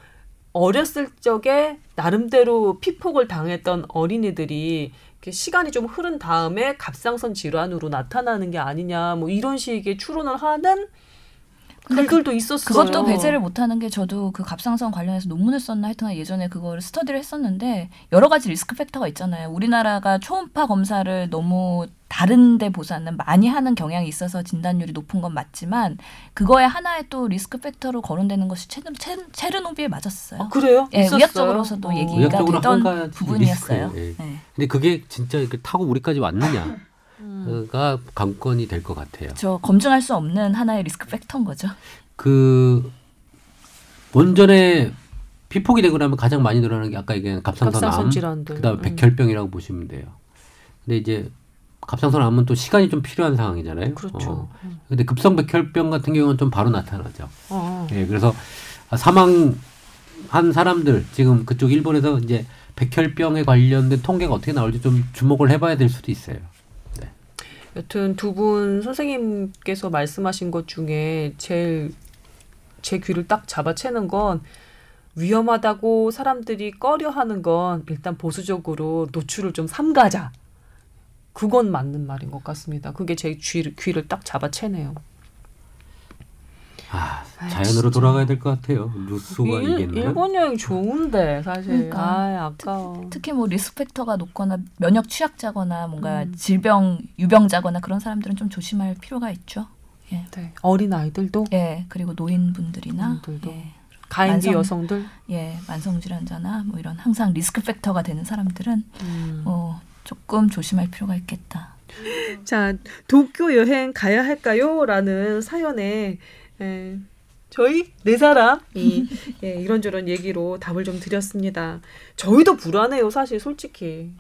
어렸을 적에 나름대로 피폭을 당했던 어린이들이 시간이 좀 흐른 다음에 갑상선 질환으로 나타나는 게 아니냐 뭐 이런 식의 추론을 하는 글들도 있었어요. 그것도 배제를 못하는 게 저도 그 갑상선 관련해서 논문을 썼나 하여튼 예전에 그거를 스터디를 했었는데 여러 가지 리스크 팩터가 있잖아요. 우리나라가 초음파 검사를 너무 다른 데 보다는 많이 하는 경향이 있어서 진단율이 높은 건 맞지만 그거에 하나의 또 리스크 팩터로 거론되는 것이 체르, 체르, 체르 노비에 맞았어요. 아, 그래요? 예, 있었어요? 의학적으로서도 어. 얘기가 의학적으로 되던 부분이었어요. 예. 네. 근데 그게 진짜 이렇게 타고 우리까지 왔느냐가 음. 관건이 될 것 같아요. 저 검증할 수 없는 하나의 리스크 팩터인 거죠. 그 원전에 피폭이 되고 나면 가장 많이 늘어나는 게 아까 얘기한 갑상선 갑상선. 그다음에 음. 백혈병이라고 보시면 돼요. 근데 이제 갑상선 암은 또 시간이 좀 필요한 상황이잖아요. 그렇죠. 어. 근데 급성 백혈병 같은 경우는 좀 바로 나타나죠. 어. 예, 그래서 사망한 사람들 지금 그쪽 일본에서 이제 백혈병에 관련된 통계가 어떻게 나올지 좀 주목을 해봐야 될 수도 있어요. 여튼 두 분 선생님께서 말씀하신 것 중에 제일 제 귀를 딱 잡아채는 건 위험하다고 사람들이 꺼려하는 건 일단 보수적으로 노출을 좀 삼가자. 그건 맞는 말인 것 같습니다. 그게 제 귀를, 귀를 딱 잡아채네요. 아, 아이, 자연으로 진짜. 돌아가야 될 것 같아요. 뉴스가 일, 이겠나요? 일본 여행 좋은데 사실. 그러니까. 아, 아까워. 특히 뭐 리스크 팩터가 높거나 면역 취약자거나 뭔가 음. 질병 유병자거나 그런 사람들은 좀 조심할 필요가 있죠. 예. 네. 어린 아이들도 예, 그리고 노인분들이나 분들도. 예, 가임기 만성- 여성들. 예, 만성 질환자나 뭐 이런 항상 리스크 팩터가 되는 사람들은 음. 어, 조금 조심할 필요가 있겠다. 자, 도쿄 여행 가야 할까요? 라는 사연에 에, 저희 네 사람이 예, 이런저런 얘기로 답을 좀 드렸습니다. 저희도 불안해요, 사실 솔직히.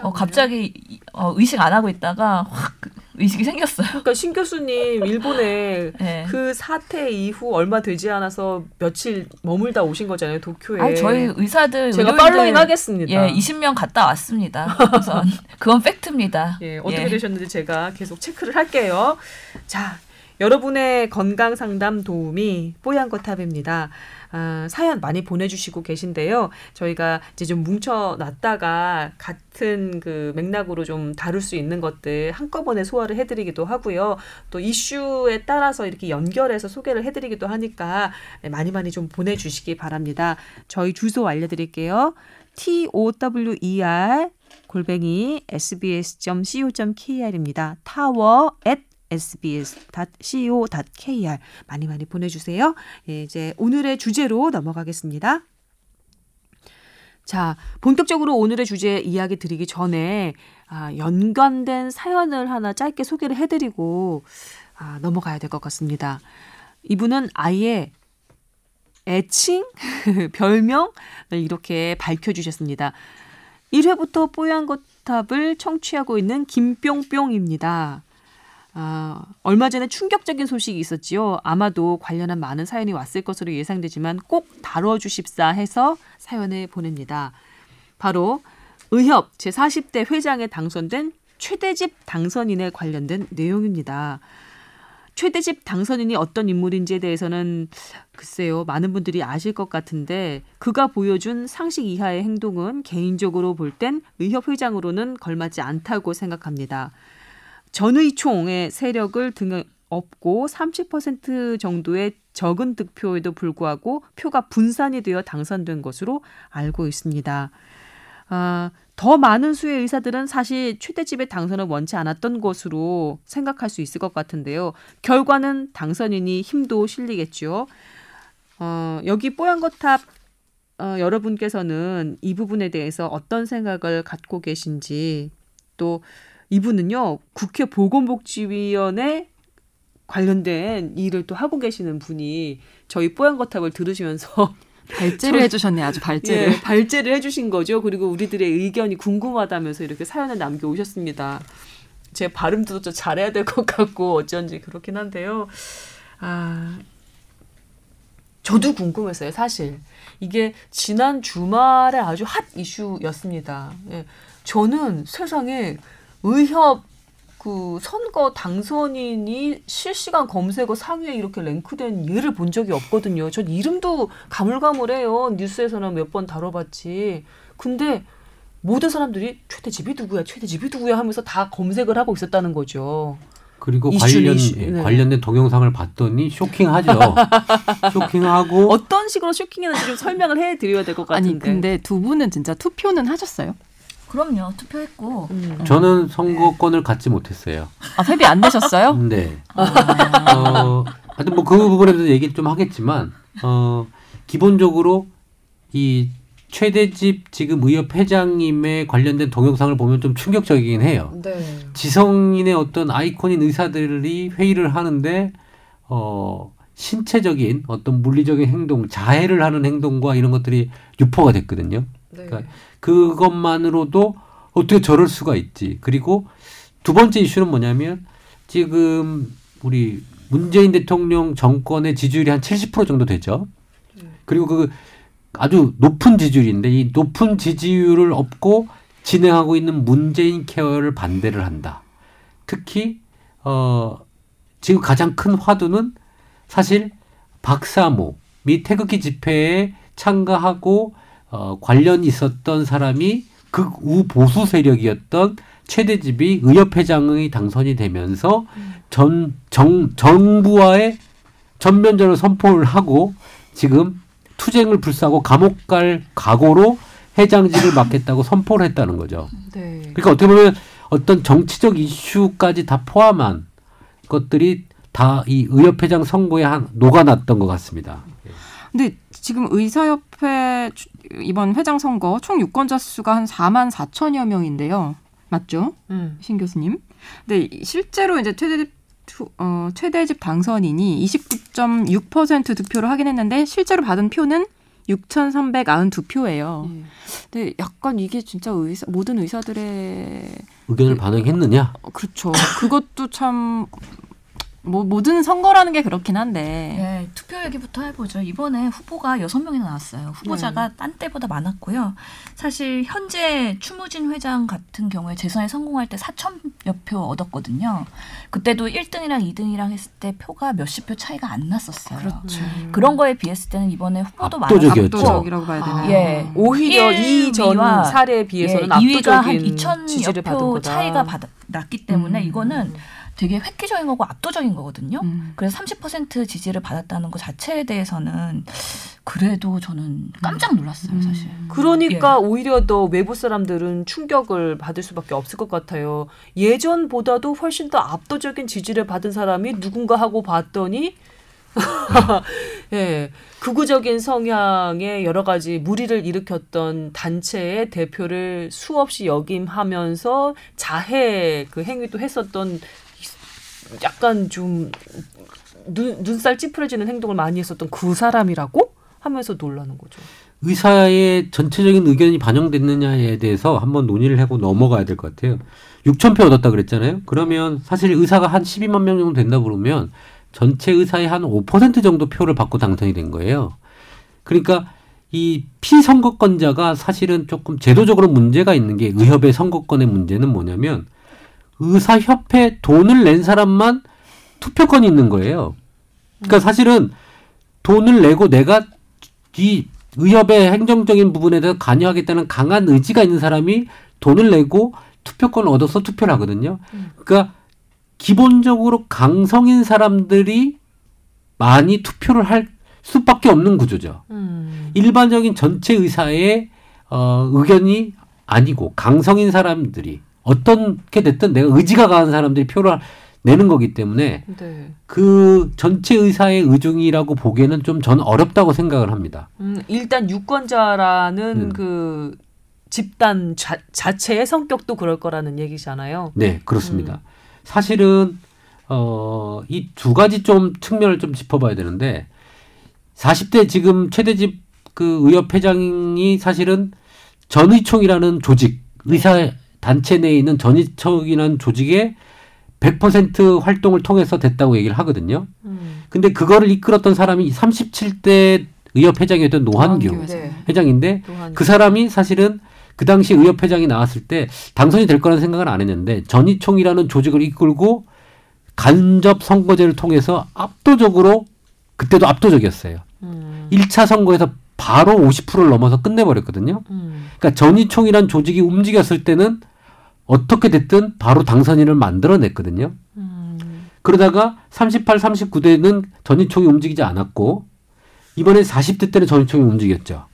어? 갑자기 이- 어, 의식 안 하고 있다가 확 의식이 생겼어요. 그러니까 신 교수님 일본에 예. 그 사태 이후 얼마 되지 않아서 며칠 머물다 오신 거잖아요, 도쿄에. 아니, 저희 의사들 제가 팔로잉 하겠습니다. 예, 20명 갔다 왔습니다. 우선 그건 팩트입니다. 예, 어떻게 예. 되셨는지 제가 계속 체크를 할게요. 자, 여러분의 건강 상담 도움이 뽀얀 거탑입니다. 아, 사연 많이 보내주시고 계신데요. 저희가 이제 좀 뭉쳐놨다가 같은 그 맥락으로 좀 다룰 수 있는 것들 한꺼번에 소화를 해드리기도 하고요. 또 이슈에 따라서 이렇게 연결해서 소개를 해드리기도 하니까 많이 많이 좀 보내주시기 바랍니다. 저희 주소 알려드릴게요. E R 골뱅이 sbs.co.kr입니다. 타워 at sbs.co.kr 많이 많이 보내주세요. 예, 이제 오늘의 주제로 넘어가겠습니다. 자, 본격적으로 오늘의 주제 이야기 드리기 전에 아, 연관된 사연을 하나 짧게 소개를 해드리고 아, 넘어가야 될 것 같습니다. 이분은 아예 애칭, 별명을 이렇게 밝혀주셨습니다. 1회부터 뽀얀 거탑을 청취하고 있는 김뿅뿅입니다. 아, 얼마 전에 충격적인 소식이 있었지요. 아마도 관련한 많은 사연이 왔을 것으로 예상되지만 꼭 다뤄주십사 해서 사연을 보냅니다. 바로 의협 제40대 회장에 당선된 최대집 당선인에 관련된 내용입니다. 최대집 당선인이 어떤 인물인지에 대해서는 글쎄요, 많은 분들이 아실 것 같은데 그가 보여준 상식 이하의 행동은 개인적으로 볼 땐 의협 회장으로는 걸맞지 않다고 생각합니다. 전의총의 세력을 등 업고 30% 정도의 적은 득표에도 불구하고 표가 분산이 되어 당선된 것으로 알고 있습니다. 아, 더 많은 수의 의사들은 사실 최대집의 당선을 원치 않았던 것으로 생각할 수 있을 것 같은데요. 결과는 당선인이 힘도 실리겠죠. 어, 여기 뽀얀 거탑 어, 여러분께서는 이 부분에 대해서 어떤 생각을 갖고 계신지 또 이분은요 국회 보건복지위원회 관련된 일을 또 하고 계시는 분이 저희 뽀얀 거탑을 들으시면서 발제를 저- 해주셨네 아주 발제를. 예, 발제를 해주신 거죠. 그리고 우리들의 의견이 궁금하다면서 이렇게 사연을 남겨 오셨습니다. 제 발음도 좀 잘해야 될 것 같고 어쩐지 그렇긴 한데요. 아, 저도 궁금했어요. 사실 이게 지난 주말에 아주 핫 이슈였습니다. 예, 저는 세상에 의협 그 선거 당선인이 실시간 검색어 상위에 이렇게 랭크된 예를 본 적이 없거든요. 전 이름도 가물가물해요. 뉴스에서나 몇 번 다뤄봤지. 근데 모든 사람들이 최대 집이 누구야, 최대 집이 누구야 하면서 다 검색을 하고 있었다는 거죠. 그리고 이슈, 관련 이슈. 예, 네. 관련된 동영상을 봤더니 쇼킹하죠. 쇼킹하고 어떤 식으로 쇼킹했는지 좀 설명을 해드려야 될 것 같은데. 아니 근데 두 분은 진짜 투표는 하셨어요? 그럼요. 투표했고 음. 저는 선거권을 갖지 못했어요. 아 회비 안 내셨어요? 네. 어, 하여튼 뭐 그 부분에 대해서 얘기를 좀 하겠지만, 어, 기본적으로 이 최대집 지금 의협 회장님의 관련된 동영상을 보면 좀 충격적이긴 해요. 네. 지성인의 어떤 아이콘인 의사들이 회의를 하는데, 어, 신체적인 어떤 물리적인 행동, 자해를 하는 행동과 이런 것들이 유포가 됐거든요. 네. 그러니까 그것만으로도 어떻게 저럴 수가 있지. 그리고 두 번째 이슈는 뭐냐면 지금 우리 문재인 대통령 정권의 지지율이 한 70% 정도 되죠. 그리고 그 아주 높은 지지율인데 이 높은 지지율을 얻고 진행하고 있는 문재인 케어를 반대를 한다. 특히 어 지금 가장 큰 화두는 사실 박사모 및 태극기 집회에 참가하고 어, 관련 있었던 사람이 극우 보수 세력이었던 최대집이 의협회장의 당선이 되면서 전 정, 정부와의 전면전을 선포를 하고 지금 투쟁을 불사하고 감옥 갈 각오로 회장직을 맡겠다고 선포를 했다는 거죠. 네. 그러니까 어떻게 보면 어떤 정치적 이슈까지 다 포함한 것들이 다 이 의협회장 선거에 한 녹아났던 것 같습니다. 근데 지금 의사협회 주- 이번 회장 선거 총 유권자 수가 한 4만 4천여 명인데요. 맞죠? 음. 신 교수님. 근데 이- 실제로 이제 최대집 투- 어, 최대집 당선인이 29.6% 득표를 하긴 했는데 실제로 받은 표는 6,392표예요. 예. 근데 약간 이게 진짜 의사 모든 의사들의 의견을 반영했느냐? 어, 그렇죠. 그것도 참 뭐 모든 선거라는 게 그렇긴 한데 네, 투표 얘기부터 해보죠. 이번에 후보가 여섯 명이나 나왔어요. 후보자가 네. 딴 때보다 많았고요. 사실 현재 추무진 회장 같은 경우에 재선에 성공할 때 4천여 표 얻었거든요. 그때도 1등이랑 2등이랑 했을 때 표가 몇십 표 차이가 안 났었어요. 그렇죠. 음. 그런 거에 비했을 때는 이번에 후보도 압도적이었죠. 많았고 압도적이라고 봐야 되나요? 예. 오히려 이전 1위와 사례에 비해서는 예, 2위가 한 압도적인 2천 지지를 받은 표 거다. 차이가 받, 났기 때문에 음. 이거는 되게 획기적인 거고 압도적인 거거든요. 음. 그래서 30% 지지를 받았다는 것 자체에 대해서는 그래도 저는 깜짝 놀랐어요, 음. 사실. 그러니까 오히려 더 외부 사람들은 충격을 받을 수밖에 없을 것 같아요. 예전보다도 훨씬 더 압도적인 지지를 받은 사람이 누군가 하고 봤더니 예, 극우적인 성향의 여러 가지 무리를 일으켰던 단체의 대표를 수없이 역임하면서 자해 그 행위도 했었던 약간 좀 눈, 눈살 찌푸려지는 행동을 많이 했었던 그 사람이라고 하면서 놀라는 거죠. 의사의 전체적인 의견이 반영됐느냐에 대해서 한번 논의를 하고 넘어가야 될 것 같아요. 6천 표 얻었다 그랬잖아요. 그러면 사실 의사가 한 12만 명 정도 된다 그러면 전체 의사의 한 5% 정도 표를 받고 당선이 된 거예요. 그러니까 이 피선거권자가 사실은 조금 제도적으로 문제가 있는 게 의협의 선거권의 문제는 뭐냐면 의사협회 돈을 낸 사람만 투표권이 있는 거예요. 그러니까 사실은 돈을 내고 내가 이 의협의 행정적인 부분에 대해서 관여하겠다는 강한 의지가 있는 사람이 돈을 내고 투표권을 얻어서 투표를 하거든요. 그러니까 기본적으로 강성인 사람들이 많이 투표를 할 수밖에 없는 구조죠. 음. 일반적인 전체 의사의 어, 의견이 아니고 강성인 사람들이 어떻게 됐든 내가 의지가 강한 사람들이 표를 내는 거기 때문에 네. 그 전체 의사의 의중이라고 보기에는 좀 저는 어렵다고 생각을 합니다. 음, 일단 유권자라는 음. 그 집단 자, 자체의 성격도 그럴 거라는 얘기잖아요. 네, 그렇습니다. 사실은 어, 이 두 가지 좀 측면을 좀 짚어봐야 되는데 40대 지금 최대집 그 의협 회장이 사실은 전의총이라는 조직 의사 단체 내에 있는 전의총이라는 조직의 100% 활동을 통해서 됐다고 얘기를 하거든요. 음. 근데 그거를 이끌었던 사람이 37대 의협 회장이었던 노환규 노환규 네. 회장인데 또한 그 사람이 사실은 그 당시 의협 회장이 나왔을 때 당선이 될 거라는 생각은 안 했는데 전의총이라는 조직을 이끌고 간접 선거제를 통해서 압도적으로 그때도 압도적이었어요. 음. 1차 선거에서 바로 50%를 넘어서 끝내버렸거든요. 음. 그러니까 전의총이란 조직이 움직였을 때는 어떻게 됐든 바로 당선인을 만들어냈거든요. 음. 그러다가 38, 39대는 전의총이 움직이지 않았고 이번에 40대 때는 전의총이 움직였죠.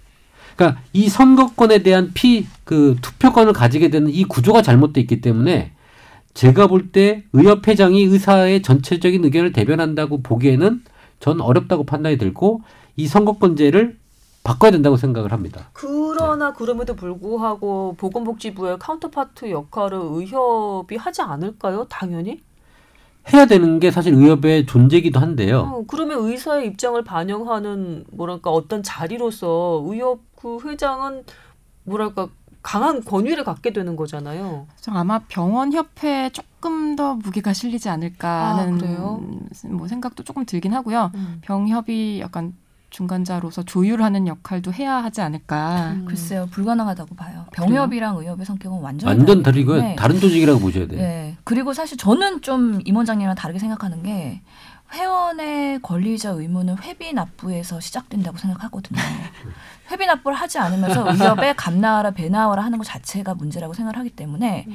그러니까 이 선거권에 대한 피 그 투표권을 가지게 되는 이 구조가 잘못돼 있기 때문에 제가 볼 때 의협회장이 의사의 전체적인 의견을 대변한다고 보기에는 전 어렵다고 판단이 들고 이 선거권제를 바꿔야 된다고 생각을 합니다. 그러나 그럼에도 불구하고 보건복지부의 counterpart 역할을 의협이 하지 않을까요? 당연히. 해야 되는 게 사실 의협의 존재이기도 한데요. 어, 그러면 의사의 입장을 반영하는 뭐랄까 어떤 자리로서 의협 그 회장은 뭐랄까 강한 권위를 갖게 되는 거잖아요. 아마 병원 협회에 조금 더 무게가 실리지 않을까 아, 하는 그래요? 뭐 생각도 조금 들긴 하고요. 음. 병협이 약간 중간자로서 조율하는 역할도 해야 하지 않을까. 음. 글쎄요, 불가능하다고 봐요. 병협이랑 의협의 성격은 완전히 완전 다르기 다르고요. 때문에 다른 조직이라고 보셔야 돼요. 네. 그리고 사실 저는 좀 임원장님이랑 다르게 생각하는 게 회원의 권리자 의무는 회비 납부에서 시작된다고 생각하거든요. 회비 납부를 하지 않으면서 의협에 감 나와라 배 나와라 하는 것 자체가 문제라고 생각을 하기 때문에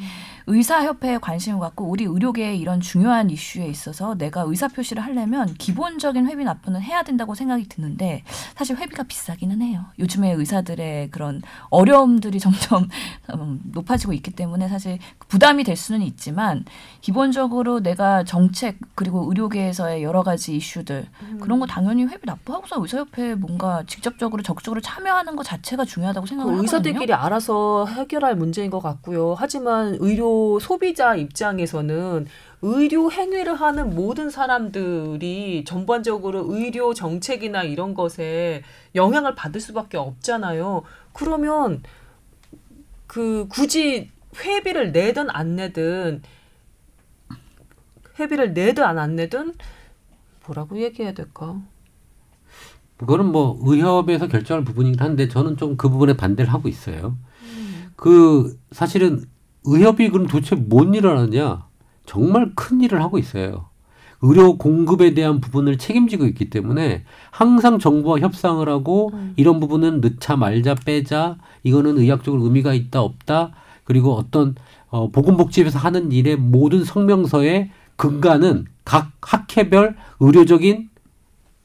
의사협회에 관심을 갖고 우리 의료계의 이런 중요한 이슈에 있어서 내가 의사 표시를 하려면 기본적인 회비 납부는 해야 된다고 생각이 드는데 사실 회비가 비싸기는 해요. 요즘에 의사들의 그런 어려움들이 점점 음, 높아지고 있기 때문에 사실 부담이 될 수는 있지만 기본적으로 내가 정책 그리고 의료계에서의 여러 가지 이슈들 그런 거 당연히 회비 납부하고서 의사협회에 뭔가 직접적으로 적극적으로 참여하는 것 자체가 중요하다고 생각을 그 하거든요. 의사들끼리 알아서 해결할 문제인 것 같고요. 하지만 의료 소비자 입장에서는 의료 행위를 하는 모든 사람들이 전반적으로 의료 정책이나 이런 것에 영향을 받을 수밖에 없잖아요. 그러면 그 굳이 회비를 내든 안 내든 회비를 내든 안, 안 내든 뭐라고 얘기해야 될까? 그거는 뭐 의협에서 결정할 부분이긴 한데 저는 좀 그 부분에 반대를 하고 있어요. 그 사실은 의협이 그럼 도대체 뭔 일을 하느냐? 정말 큰 일을 하고 있어요. 의료 공급에 대한 부분을 책임지고 있기 때문에 항상 정부와 협상을 하고 이런 부분은 넣자 말자 빼자 이거는 의학적으로 의미가 있다 없다 그리고 어떤 어, 보건복지부에서 하는 일의 모든 성명서의 근간은 각 학회별 의료적인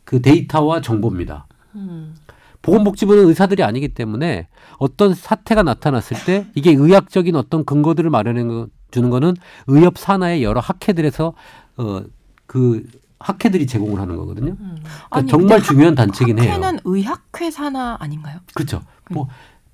그 데이터와 정보입니다. 음. 보건복지부는 의사들이 아니기 때문에 어떤 사태가 나타났을 때 이게 의학적인 어떤 근거들을 마련해 주는 거는 의협 산하의 여러 학회들에서 어 그 학회들이 제공을 하는 거거든요. 음. 그러니까 아니, 정말 중요한 단체긴 해요. 학회는 의학회 산하 아닌가요? 그렇죠. 뭐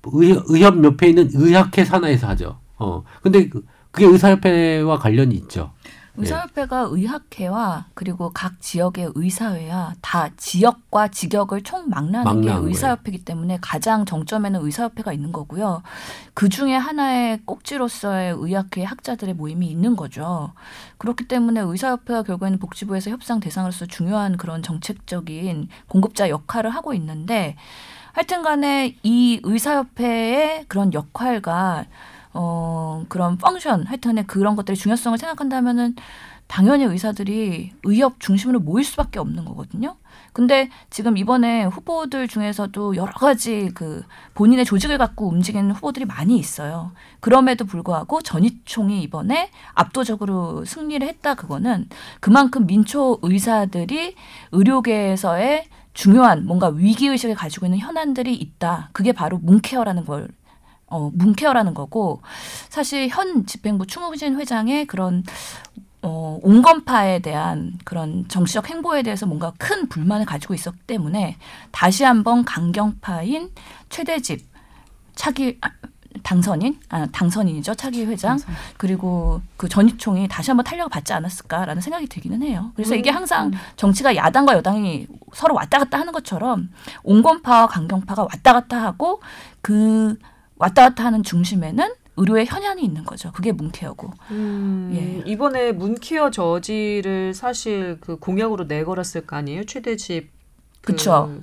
의, 의협 옆에 있는 의학회 산하에서 하죠. 어 근데 그- 그게 의사협회와 관련이 있죠. 의사협회가 의학회와 그리고 각 지역의 의사회와 다 지역과 직역을 총 막라는 게 의사협회이기 때문에 가장 정점에는 의사협회가 있는 거고요. 그 중에 하나의 꼭지로서의 의학회 학자들의 모임이 있는 거죠. 그렇기 때문에 의사협회가 결국에는 복지부에서 협상 대상으로서 중요한 그런 정책적인 공급자 역할을 하고 있는데 하여튼 간에 이 의사협회의 그런 역할과 어, 그런 펑션, 하여튼에 그런 것들의 중요성을 생각한다면은 당연히 의사들이 의협 중심으로 모일 수밖에 없는 거거든요. 근데 지금 이번에 후보들 중에서도 여러 가지 그 본인의 조직을 갖고 움직이는 후보들이 많이 있어요. 그럼에도 불구하고 전희총이 이번에 압도적으로 승리를 했다 그거는 그만큼 민초 의사들이 의료계에서의 중요한 뭔가 위기 의식을 가지고 있는 현안들이 있다. 그게 바로 문케어라는 걸 어, 문케어라는 거고 사실 현 집행부 충무진 회장의 그런 어, 온건파에 대한 그런 정치적 행보에 대해서 뭔가 큰 불만을 가지고 있었기 때문에 다시 한번 강경파인 최대집 차기 아, 당선인, 아, 당선인이죠. 차기 회장. 그리고 그 전희총이 다시 한번 탄력을 받지 않았을까라는 생각이 들기는 해요. 그래서 이게 항상 정치가 야당과 여당이 서로 왔다 갔다 하는 것처럼 온건파와 강경파가 왔다 갔다 하고 그 왔다 갔다 하는 중심에는 의료의 현안이 있는 거죠. 그게 문케어고. 음, 예. 이번에 문케어 저지를 사실 그 공약으로 내걸었을 거 아니에요? 최대집 그.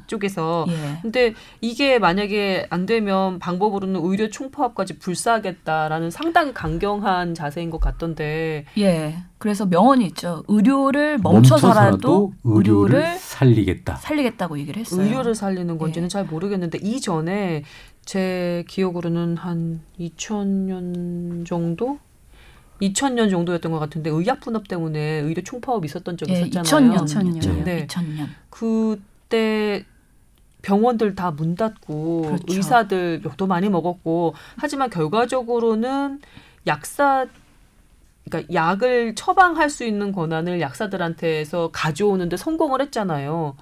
쪽에서. 예. 근데 이게 만약에 안 되면 방법으로는 의료 총파업까지 불사하겠다라는 상당히 강경한 자세인 것 같던데. 예. 그래서 명언이 있죠. 의료를 멈춰서라도 의료를 살리겠다. 살리겠다고 얘기를 했어요. 의료를 살리는 건지는 예. 잘 모르겠는데 이전에 제 기억으로는 한 2000년 정도 2000년 정도였던 것 같은데 의약 분업 때문에 의료 총파업 있었던 적이 예, 있었잖아요. 2000년. 2000년. 네. 2000년. 그때 병원들 다 문 닫고 그렇죠. 의사들 욕도 많이 먹었고 하지만 결과적으로는 약사 그러니까 약을 처방할 수 있는 권한을 약사들한테서 가져오는데 성공을 했잖아요.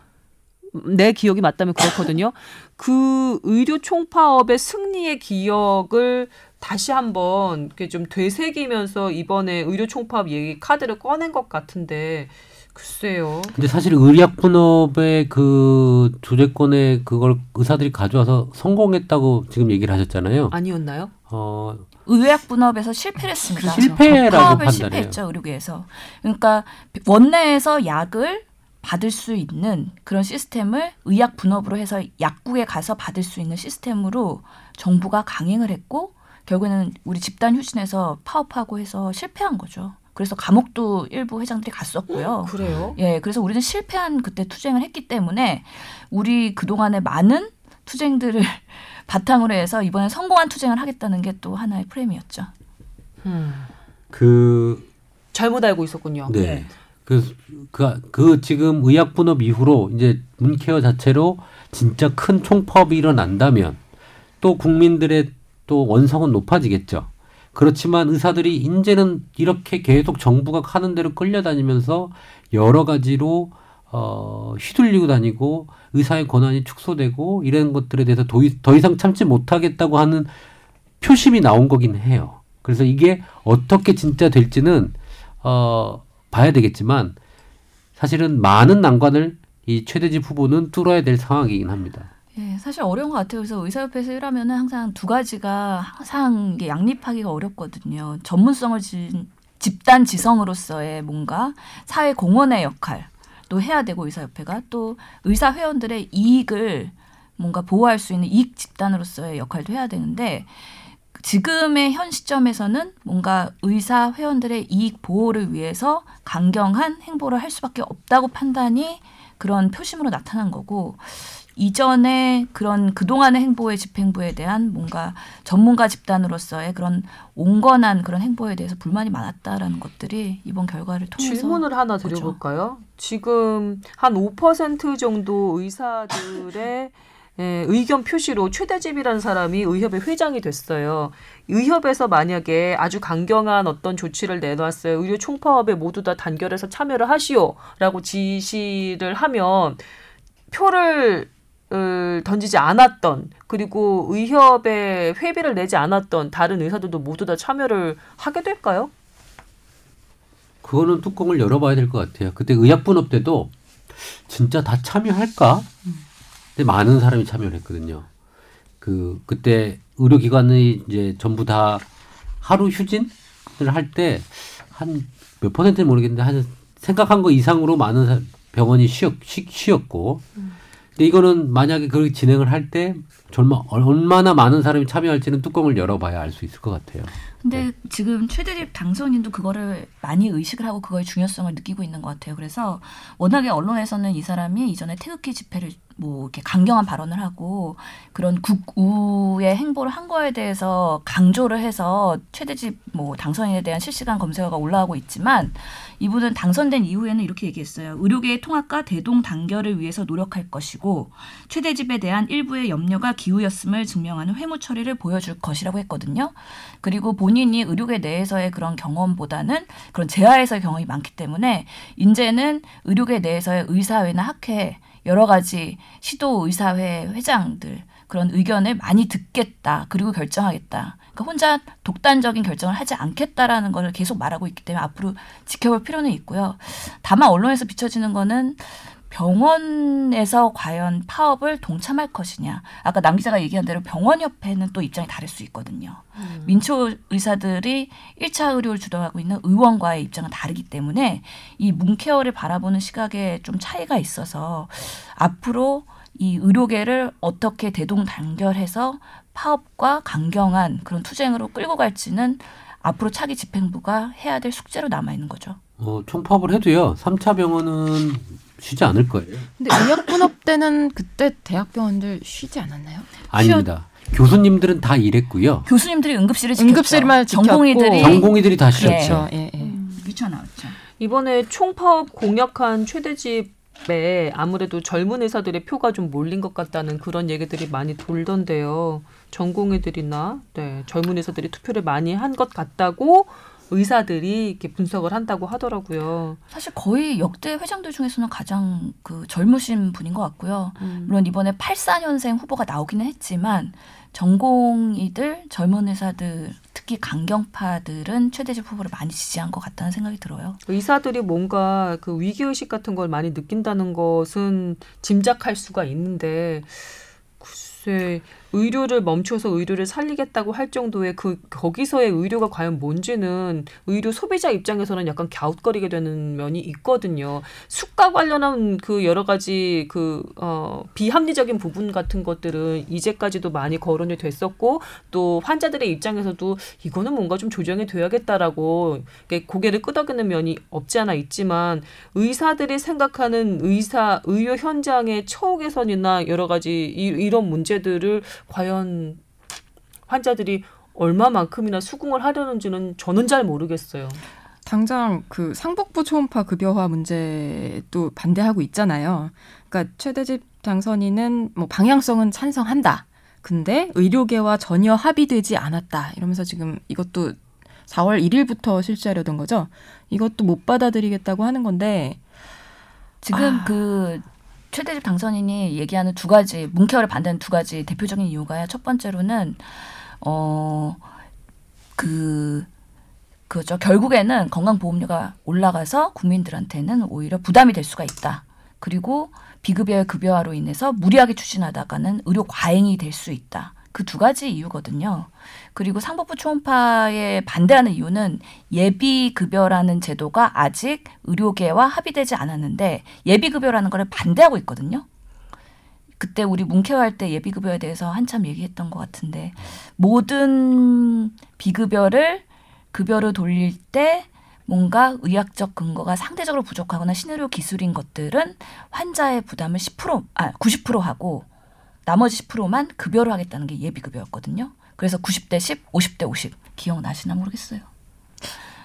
내 기억이 맞다면 그렇거든요. 그 의료 총파업의 승리의 기억을 다시 한번 이렇게 좀 되새기면서 이번에 의료 총파업 얘기 카드를 꺼낸 것 같은데 글쎄요. 근데 사실 의약 분업의 그 조제권에 그걸 의사들이 가져와서 성공했다고 지금 얘기를 하셨잖아요. 아니었나요? 어, 의약 분업에서 실패를 했습니다. 실패라고 파업을 판단해요. 실패했죠 의료계에서. 그러니까 원내에서 약을 받을 수 있는 그런 시스템을 의약 분업으로 해서 약국에 가서 받을 수 있는 시스템으로 정부가 강행을 했고 결국에는 우리 집단 휴진에서 파업하고 해서 실패한 거죠. 그래서 감옥도 일부 회장들이 갔었고요. 그래요? 예, 그래서 우리는 실패한 그때 투쟁을 했기 때문에 우리 그동안의 많은 투쟁들을 바탕으로 해서 이번에 성공한 투쟁을 하겠다는 게 또 하나의 프레임이었죠. 음, 그 잘못 알고 있었군요. 네. 그, 그, 그 지금 의약 분업 이후로 이제 문케어 자체로 진짜 큰 총파업이 일어난다면 또 국민들의 또 원성은 높아지겠죠. 그렇지만 의사들이 이제는 이렇게 계속 정부가 하는 대로 끌려다니면서 여러 가지로 어, 휘둘리고 다니고 의사의 권한이 축소되고 이런 것들에 대해서 더, 이- 더 이상 참지 못하겠다고 하는 표심이 나온 거긴 해요. 그래서 이게 어떻게 진짜 될지는 어, 봐야 되겠지만 사실은 많은 난관을 이 최대집 후보는 뚫어야 될 상황이긴 합니다. 예, 사실 어려운 것 같아요. 그래서 의사협회에서 일하면은 항상 두 가지가 항상 양립하기가 어렵거든요. 전문성을 진 집단 지성으로서의 뭔가 사회 공헌의 역할 또 해야 되고 의사협회가 또 의사 회원들의 이익을 뭔가 보호할 수 있는 이익 집단으로서의 역할도 해야 되는데 지금의 현 시점에서는 뭔가 의사 회원들의 이익 보호를 위해서 강경한 행보를 할 수밖에 없다고 판단이 그런 표심으로 나타난 거고 이전에 그런 그동안의 행보의 집행부에 대한 뭔가 전문가 집단으로서의 그런 온건한 그런 행보에 대해서 불만이 많았다라는 것들이 이번 결과를 통해서 질문을 하나. 드려볼까요? 지금 한 5% 정도 의사들의 예, 의견 표시로 최대집이라는 사람이 의협의 회장이 됐어요. 의협에서 만약에 아주 강경한 어떤 조치를 내놨어요. 의료 총파업에 모두 다 단결해서 참여를 하시오라고 지시를 하면 표를 을 던지지 않았던 그리고 의협에 회비를 내지 않았던 다른 의사들도 모두 다 참여를 하게 될까요? 그거는 뚜껑을 열어봐야 될 것 같아요. 그때 의약분업 때도 진짜 다 참여할까? 근데 많은 사람이 참여를 했거든요. 그 그때 의료기관이 이제 전부 다 하루 휴진을 할 때 한 몇 퍼센트는 모르겠는데 한 생각한 거 이상으로 많은 사- 병원이 쉬었, 쉬, 쉬었고 근데 이거는 만약에 그렇게 진행을 할 때 정말 얼마나 많은 사람이 참여할지는 뚜껑을 열어봐야 알 수 있을 것 같아요. 근데 지금 최대집 당선인도 그거를 많이 의식을 하고 그거의 중요성을 느끼고 있는 것 같아요. 그래서 워낙에 언론에서는 이 사람이 이전에 태극기 집회를 뭐 이렇게 강경한 발언을 하고 그런 국우의 행보를 한 거에 대해서 강조를 해서 최대집 뭐 당선인에 대한 실시간 검색어가 올라오고 있지만 이분은 당선된 이후에는 이렇게 얘기했어요. 의료계의 통합과 대동 단결을 위해서 노력할 것이고 최대집에 대한 일부의 염려가 기우였음을 증명하는 회무 처리를 보여줄 것이라고 했거든요. 그리고 본인이 의료계 내에서의 그런 경험보다는 그런 재하에서의 경험이 많기 때문에 이제는 의료계 내에서의 의사회나 학회 여러 가지 시도 의사회 회장들 그런 의견을 많이 듣겠다 그리고 결정하겠다 그러니까 혼자 독단적인 결정을 하지 않겠다라는 거를 계속 말하고 있기 때문에 앞으로 지켜볼 필요는 있고요. 다만 언론에서 비춰지는 거는 병원에서 과연 파업을 동참할 것이냐. 아까 남 기자가 얘기한 대로 병원협회는 또 입장이 다를 수 있거든요. 음. 민초 의사들이 1차 의료를 주도하고 있는 의원과의 입장은 다르기 때문에 이 문케어를 바라보는 시각에 좀 차이가 있어서 앞으로 이 의료계를 어떻게 대동단결해서 파업과 강경한 그런 투쟁으로 끌고 갈지는 앞으로 차기 집행부가 해야 될 숙제로 남아 있는 거죠. 어, 총파업을 해도요. 3차 병원은 쉬지 않을 거예요. 근데 의약분업 때는 그때 대학병원들 쉬지 않았나요? 아닙니다. 교수님들은 다 일했고요. 교수님들이 응급실을 지켰죠. 응급실만 전공의들이 전공의들이 다 쉬었죠. 그렇죠. 예, 예. 미쳐나왔죠. 이번에 총파업 공약한 최대집 에 아무래도 젊은 의사들의 표가 좀 몰린 것 같다는 그런 얘기들이 많이 돌던데요. 전공의들이나 네, 젊은 의사들이 투표를 많이 한 것 같다고 의사들이 이렇게 분석을 한다고 하더라고요. 사실 거의 역대 회장들 중에서는 가장 그 젊으신 분인 것 같고요. 음. 물론 이번에 84년생 후보가 나오기는 했지만 전공의들, 젊은 의사들, 특히 강경파들은 최대집 후보를 많이 지지한 것 같다는 생각이 들어요. 의사들이 뭔가 그 위기의식 같은 걸 많이 느낀다는 것은 짐작할 수가 있는데 글쎄 의료를 멈춰서 의료를 살리겠다고 할 정도의 그 거기서의 의료가 과연 뭔지는 의료 소비자 입장에서는 약간 갸웃거리게 되는 면이 있거든요. 수가 관련한 그 여러 가지 그 어, 비합리적인 부분 같은 것들은 이제까지도 많이 거론이 됐었고 또 환자들의 입장에서도 이거는 뭔가 좀 조정이 돼야겠다라고 고개를 끄덕이는 면이 없지 않아 있지만 의사들이 생각하는 의사 의료 현장의 처우 개선이나 여러 가지 이, 이런 문제들을 과연 환자들이 얼마만큼이나 수긍을 하려는지는 저는 잘 모르겠어요. 당장 그 상복부 초음파 급여화 문제도 반대하고 있잖아요. 그러니까 최대집 당선인은 뭐 방향성은 찬성한다. 근데 의료계와 전혀 합의되지 않았다. 이러면서 지금 이것도 4월 1일부터 실시하려던 거죠. 이것도 못 받아들이겠다고 하는 건데 지금 아. 그 최대집 당선인이 얘기하는 두 가지 문케어를 반대하는 두 가지 대표적인 이유가요. 첫 번째로는 어그 그죠. 결국에는 건강보험료가 올라가서 국민들한테는 오히려 부담이 될 수가 있다. 그리고 비급여 급여화로 인해서 무리하게 추진하다가는 의료 과잉이 될 수 있다. 그 두 가지 이유거든요. 그리고 상복부 초음파에 반대하는 이유는 예비 급여라는 제도가 아직 의료계와 합의되지 않았는데 예비 급여라는 거를 반대하고 있거든요. 그때 우리 문케어할 때 예비 급여에 대해서 한참 얘기했던 것 같은데 모든 비급여를 급여로 돌릴 때 뭔가 의학적 근거가 상대적으로 부족하거나 신의료 기술인 것들은 환자의 부담을 10% 아, 90% 하고 나머지 10%만 급여로 하겠다는 게 예비급여였거든요. 그래서 90대 10, 50대 50 기억나시나 모르겠어요.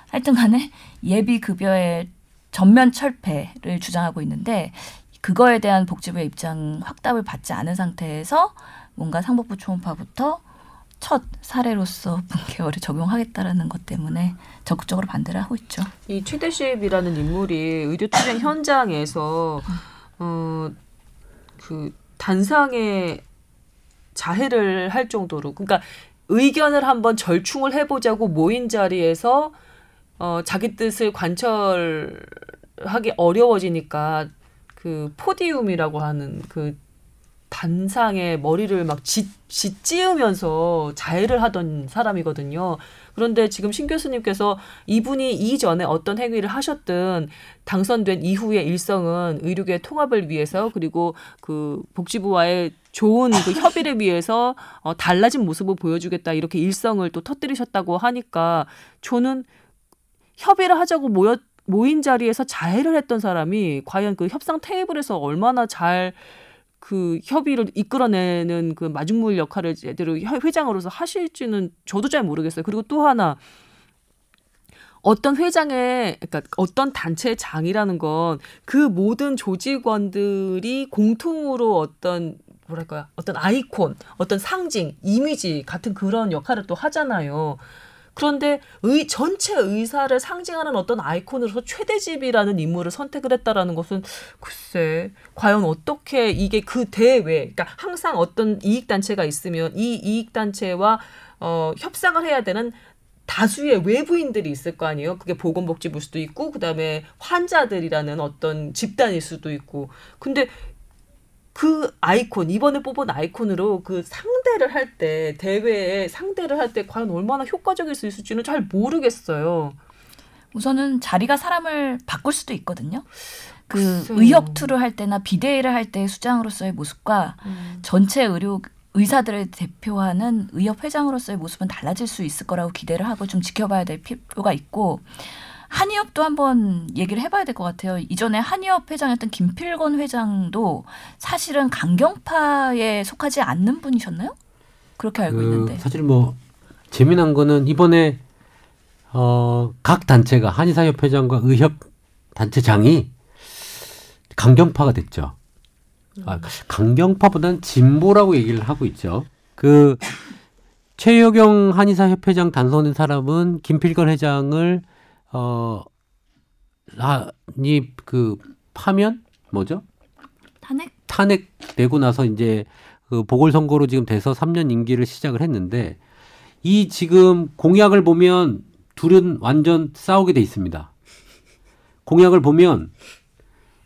하여튼 간에 예비급여의 전면 철폐를 주장하고 있는데 그거에 대한 복지부의 입장 확답을 받지 않은 상태에서 뭔가 상복부 초음파부터 첫 사례로서 분케어를 적용하겠다라는 것 때문에 적극적으로 반대를 하고 있죠. 이 최대십이라는 인물이 의료 투쟁 현장에서 어 그 단상에 자해를 할 정도로. 그러니까 의견을 한번 절충을 해보자고 모인 자리에서 어 자기 뜻을 관철하기 어려워지니까 그 포디움이라고 하는 그 단상에 머리를 막 짓, 짓찌으면서 자해를 하던 사람이거든요. 그런데 지금 신 교수님께서 이분이 이전에 어떤 행위를 하셨든 당선된 이후의 일성은 의료계 통합을 위해서 그리고 그 복지부와의 좋은 그 협의를 위해서 어, 달라진 모습을 보여주겠다 이렇게 일성을 또 터뜨리셨다고 하니까 저는 협의를 하자고 모였 모인 자리에서 자해를 했던 사람이 과연 그 협상 테이블에서 얼마나 잘 그 협의를 이끌어내는 그 마중물 역할을 제대로 회장으로서 하실지는 저도 잘 모르겠어요. 그리고 또 하나 어떤 회장의 그러니까 어떤 단체의 장이라는 건 그 모든 조직원들이 공통으로 어떤 뭐랄까요 어떤 아이콘 어떤 상징 이미지 같은 그런 역할을 또 하잖아요. 그런데 의 전체 의사를 상징하는 어떤 아이콘으로서 최대집이라는 인물을 선택을 했다라는 것은 글쎄 과연 어떻게 이게 그 대외 그러니까 항상 어떤 이익 단체가 있으면 이 이익 단체와 어, 협상을 해야 되는 다수의 외부인들이 있을 거 아니에요. 그게 보건복지부일 수도 있고, 그 다음에 환자들이라는 어떤 집단일 수도 있고. 근데 그 아이콘, 이번에 뽑은 아이콘으로 그 상대를 할 때, 대회에 상대를 할 때 과연 얼마나 효과적일 수 있을지는 잘 모르겠어요. 우선은 자리가 사람을 바꿀 수도 있거든요. 그 글쎄요. 의협 투를 할 때나 비대위를 할 때 수장으로서의 모습과 전체 의료 의사들을 대표하는 의협 회장으로서의 모습은 달라질 수 있을 거라고 기대를 하고 좀 지켜봐야 될 필요가 있고 한의협도 한번 얘기를 해봐야 될 것 같아요. 이전에 한의협 회장이었던 김필건 회장도 사실은 강경파에 속하지 않는 분이셨나요? 그렇게 알고 있는데. 그 사실 뭐 재미난 거는 이번에 어, 각 단체가 한의사협회장과 의협 단체장이 강경파가 됐죠. 아, 강경파보다는 진보라고 얘기를 하고 있죠. 그 최여경 한의사협회장 당선된 사람은 김필건 회장을 어, 아니 그 파면 뭐죠? 탄핵? 탄핵 되고 나서 이제 그 보궐선거로 지금 돼서 3년 임기를 시작을 했는데 이 지금 공약을 보면 둘은 완전 싸우게 돼 있습니다. 공약을 보면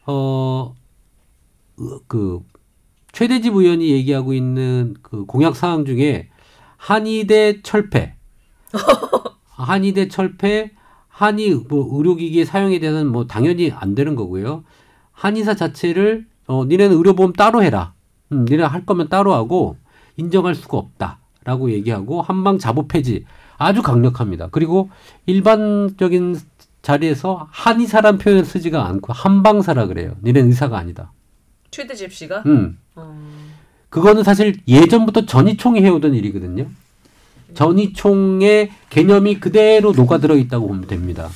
어 그 최대집 의원이 얘기하고 있는 그 공약 사항 중에 한의대 철폐, 한의대 철폐, 한의 뭐 의료기기 사용에 대해서는 뭐 당연히 안 되는 거고요. 한의사 자체를 어 니네는 의료보험 따로 해라. 음, 니네 할 거면 따로 하고 인정할 수가 없다라고 얘기하고 한방 자부 폐지 아주 강력합니다. 그리고 일반적인 자리에서 한의사란 표현을 쓰지가 않고 한방사라 그래요. 니네는 의사가 아니다. 최대집 씨가 음. 어, 그거는 사실 예전부터 전이총이 해오던 일이거든요. 전이총의 개념이 그대로 녹아들어 있다고 보면 됩니다.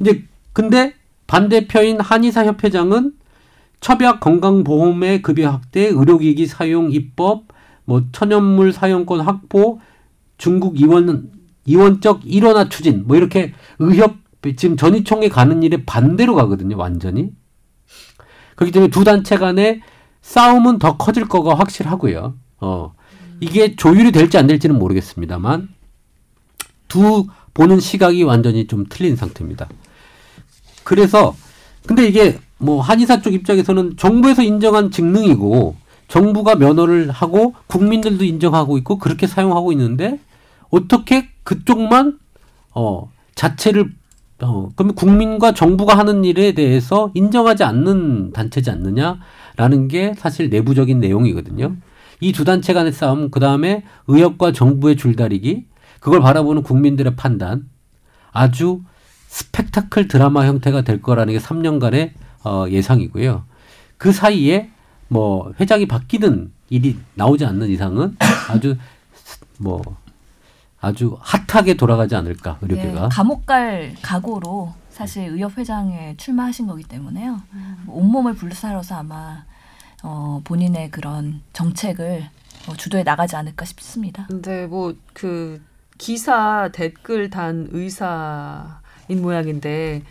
이제 근데 반대표인 한의사 협회장은 첩약 건강보험의 급여 확대, 의료기기 사용 입법, 뭐 천연물 사용권 확보, 중국 이원 이원적 일원화 추진, 뭐 이렇게 의협 지금 전이총에 가는 일에 반대로 가거든요, 완전히. 그렇기 때문에 두 단체 간의 싸움은 더 커질 거가 확실하고요. 어, 이게 조율이 될지 안 될지는 모르겠습니다만 두 보는 시각이 완전히 좀 틀린 상태입니다. 그래서 근데 이게 뭐 한의사 쪽 입장에서는 정부에서 인정한 직능이고 정부가 면허를 하고 국민들도 인정하고 있고 그렇게 사용하고 있는데 어떻게 그쪽만 어 자체를 어 그러면 국민과 정부가 하는 일에 대해서 인정하지 않는 단체지 않느냐라는 게 사실 내부적인 내용이거든요. 이 두 단체 간의 싸움, 그 다음에 의협과 정부의 줄다리기, 그걸 바라보는 국민들의 판단, 아주 스펙타클 드라마 형태가 될 거라는 게 3년간의 어, 예상이고요. 그 사이에 뭐 회장이 바뀌는 일이 나오지 않는 이상은 아주 스- 뭐 아주 핫하게 돌아가지 않을까 의료계가. 예, 감옥 갈 각오로 사실 의협 회장에 출마하신 거기 때문에요. 온몸을 불살아서 아마 어, 본인의 그런 정책을 어, 주도해 나가지 않을까 싶습니다. 근데 뭐그 기사 댓글 단 의사인 모양인데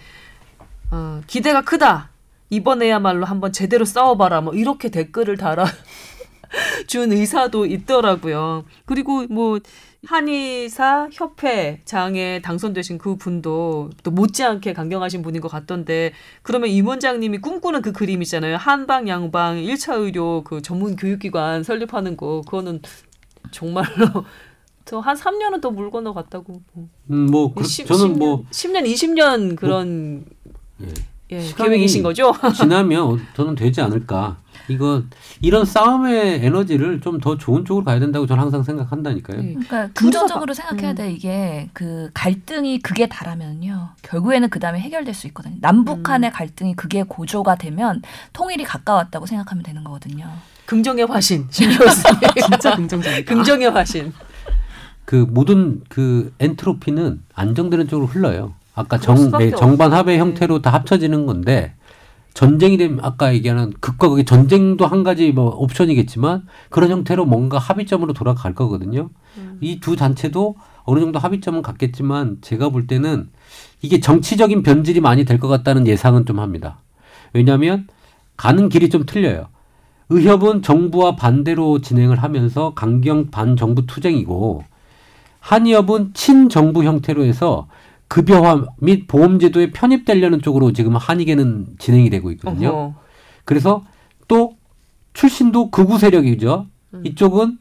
어, 기대가 크다. 이번에야말로 한번 제대로 싸워봐라. 뭐 이렇게 댓글을 달아 준 의사도 있더라고요. 그리고 뭐 한의사 협회장에 당선되신 그 분도 또 못지않게 강경하신 분인 것 같던데 그러면 임 원장님이 꿈꾸는 그 그림 있잖아요. 한방 양방 1차 의료 그 전문 교육기관 설립하는 거 그거는 정말로 저한 3년은 더 물 건너 갔다고. 뭐. 음, 뭐 그, 십- 저는 10년, 뭐 10년, 20년 그런 예. 예, 시간이 계획이신 거죠? 지나면 저는 되지 않을까. 이거 이런 싸움의 에너지를 좀 더 좋은 쪽으로 가야 된다고 저는 항상 생각한다니까요. 네. 그러니까 긍정적으로 봐- 생각해야 음. 돼. 이게 그 갈등이 극에 달하면요. 결국에는 그 다음에 해결될 수 있거든요. 남북 음. 갈등이 극에 고조가 되면 통일이 가까웠다고 생각하면 되는 거거든요. 긍정의 화신, 신 교수님. 진짜 긍정적이다. 긍정의 화신. 그 모든 그 엔트로피는 안정되는 쪽으로 흘러요. 아까 정, 네, 정반 합의 없- 형태로 다 합쳐지는 건데 전쟁이 되면 아까 얘기하는 극과 극의 전쟁도 한 가지 뭐 옵션이겠지만 그런 형태로 뭔가 합의점으로 돌아갈 거거든요. 음. 이두 단체도 어느 정도 합의점은 갖겠지만 제가 볼 때는 이게 정치적인 변질이 많이 될 것 같다는 예상은 좀 합니다. 왜냐하면 가는 길이 좀 틀려요. 의협은 정부와 반대로 진행을 하면서 강경 반정부 투쟁이고 한의업은 친정부 형태로 해서 급여화 및 보험제도에 편입되려는 쪽으로 지금 한의계는 진행이 되고 있거든요. 어허. 그래서 또 출신도 극우 세력이죠. 음. 이쪽은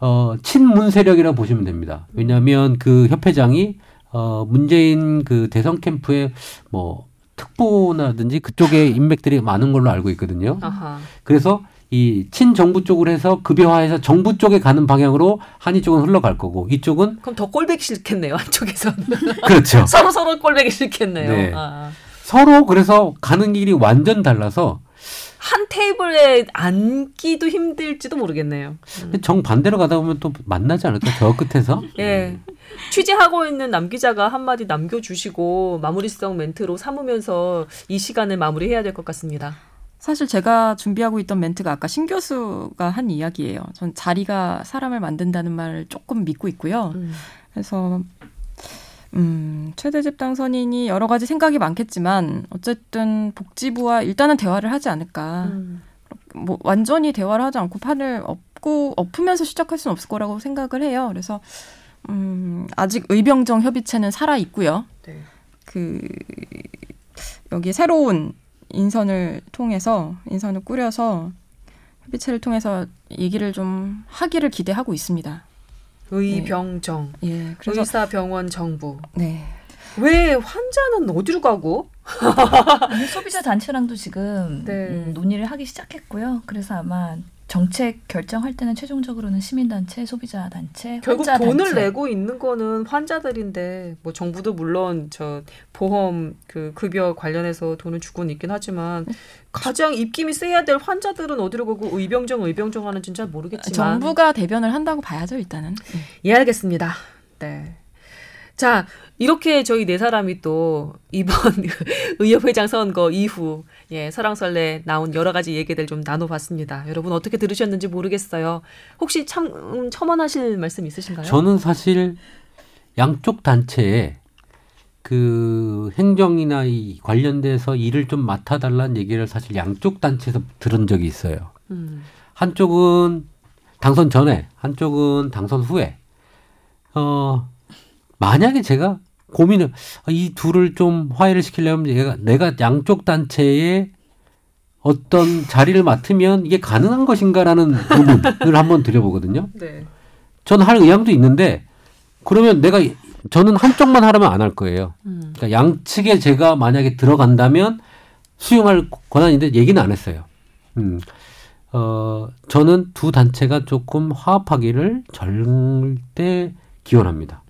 어 친문 세력이라고 보시면 됩니다. 왜냐하면 그 협회장이 어 문재인 그 대선 캠프에 뭐 특보나든지 그쪽에 인맥들이 많은 걸로 알고 있거든요. 아하. 그래서 이 친정부 쪽으로 해서 급여화해서 정부 쪽에 가는 방향으로 한의 쪽은 흘러갈 거고 이쪽은 그럼 더 꼴배기 싫겠네요. 한쪽에서는 그렇죠. 서로 서로 꼴배기 싫겠네요. 네. 아. 서로 그래서 가는 길이 완전 달라서 한 테이블에 앉기도 힘들지도 모르겠네요. 음. 정 반대로 가다 보면 또 만나지 않을까 저 끝에서 예. 취재하고 있는 남 기자가 한마디 남겨주시고 마무리성 멘트로 삼으면서 이 시간을 마무리해야 될 것 같습니다. 사실 제가 준비하고 있던 멘트가 아까 신 교수가 한 이야기예요. 전 자리가 사람을 만든다는 말을 조금 믿고 있고요. 음. 그래서 음, 최대 집 당 선인이 여러 가지 생각이 많겠지만 어쨌든 복지부와 일단은 대화를 하지 않을까. 음. 뭐 완전히 대화를 하지 않고 판을 엎고 엎으면서 시작할 수는 없을 거라고 생각을 해요. 그래서 음, 아직 의병정 협의체는 살아 있고요. 네. 그 여기 새로운 인선을 통해서 인선을 꾸려서 협의체를 통해서 얘기를 좀 하기를 기대하고 있습니다. 의병정, 예, 그래서 의사, 병원, 정부. 네. 왜 환자는 어디로 가고? 아니, 소비자 단체랑도 지금 네. 음, 논의를 하기 시작했고요. 그래서 아마 정책 결정할 때는 최종적으로는 시민단체, 소비자 단체, 결국 돈을 단체. 내고 있는 거는 환자들인데 뭐 정부도 물론 저 보험 그 급여 관련해서 돈을 주고는 있긴 하지만 가장 입김이 세야 될 환자들은 어디로 가고 의병정 의병정 하는지는 잘 모르겠지만 정부가 대변을 한다고 봐야죠 일단은. 예 알겠습니다. 네. 자 이렇게 저희 네 사람이 또 이번 의협회장 선거 이후 예 설왕설래 나온 여러 가지 얘기들 좀 나눠봤습니다. 여러분 어떻게 들으셨는지 모르겠어요. 혹시 참 음, 첨언하실 말씀 있으신가요? 저는 사실 양쪽 단체에 그 행정이나 이 관련돼서 일을 좀 맡아달라는 얘기를 사실 양쪽 단체에서 들은 적이 있어요. 음. 한쪽은 당선 전에, 한쪽은 당선 후에. 어, 만약에 제가 고민을, 아, 이 둘을 좀 화해를 시키려면 내가, 내가 양쪽 단체에 어떤 자리를 맡으면 이게 가능한 것인가라는 의문을 한번 드려보거든요. 네. 저는 할 의향도 있는데, 그러면 내가, 저는 한쪽만 하라면 안 할 거예요. 음. 그러니까 양측에 제가 만약에 들어간다면 수용할 권한인데 얘기는 안 했어요. 음. 어, 저는 두 단체가 조금 화합하기를 절대 기원합니다.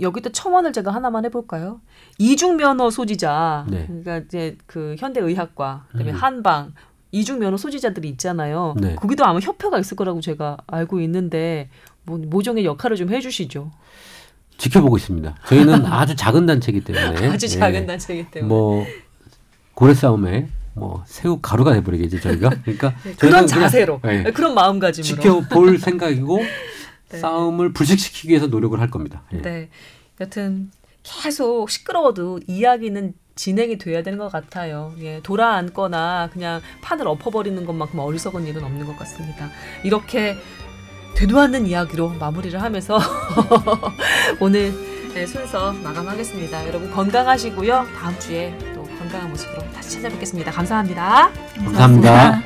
여기도 첨언을 제가 하나만 해볼까요? 이중 면허 소지자, 네. 그러니까 이제 그 현대의학과, 그다음에 음. 한방 이중 면허 소지자들이 있잖아요. 네. 거기도 아마 협회가 있을 거라고 제가 알고 있는데 뭐 모종의 역할을 좀 해주시죠. 지켜보고 있습니다. 저희는 아주 작은 단체이기 때문에. 아주 예. 작은 단체이기 때문에. 뭐 고래 싸움에 뭐 새우 가루가 돼버리겠지 저희가. 그러니까 네, 그런 자세로, 예, 그런 마음가짐으로. 지켜볼 생각이고 네. 싸움을 불식시키기 위해서 노력을 할 겁니다. 예. 네. 여튼 계속 시끄러워도 이야기는 진행이 돼야 되는 것 같아요. 예, 돌아앉거나 그냥 판을 엎어버리는 것만큼 어리석은 일은 없는 것 같습니다. 이렇게 되도 않는 이야기로 마무리를 하면서 오늘 네, 순서 마감하겠습니다. 여러분 건강하시고요. 다음 주에 또 건강한 모습으로 다시 찾아뵙겠습니다. 감사합니다. 감사합니다.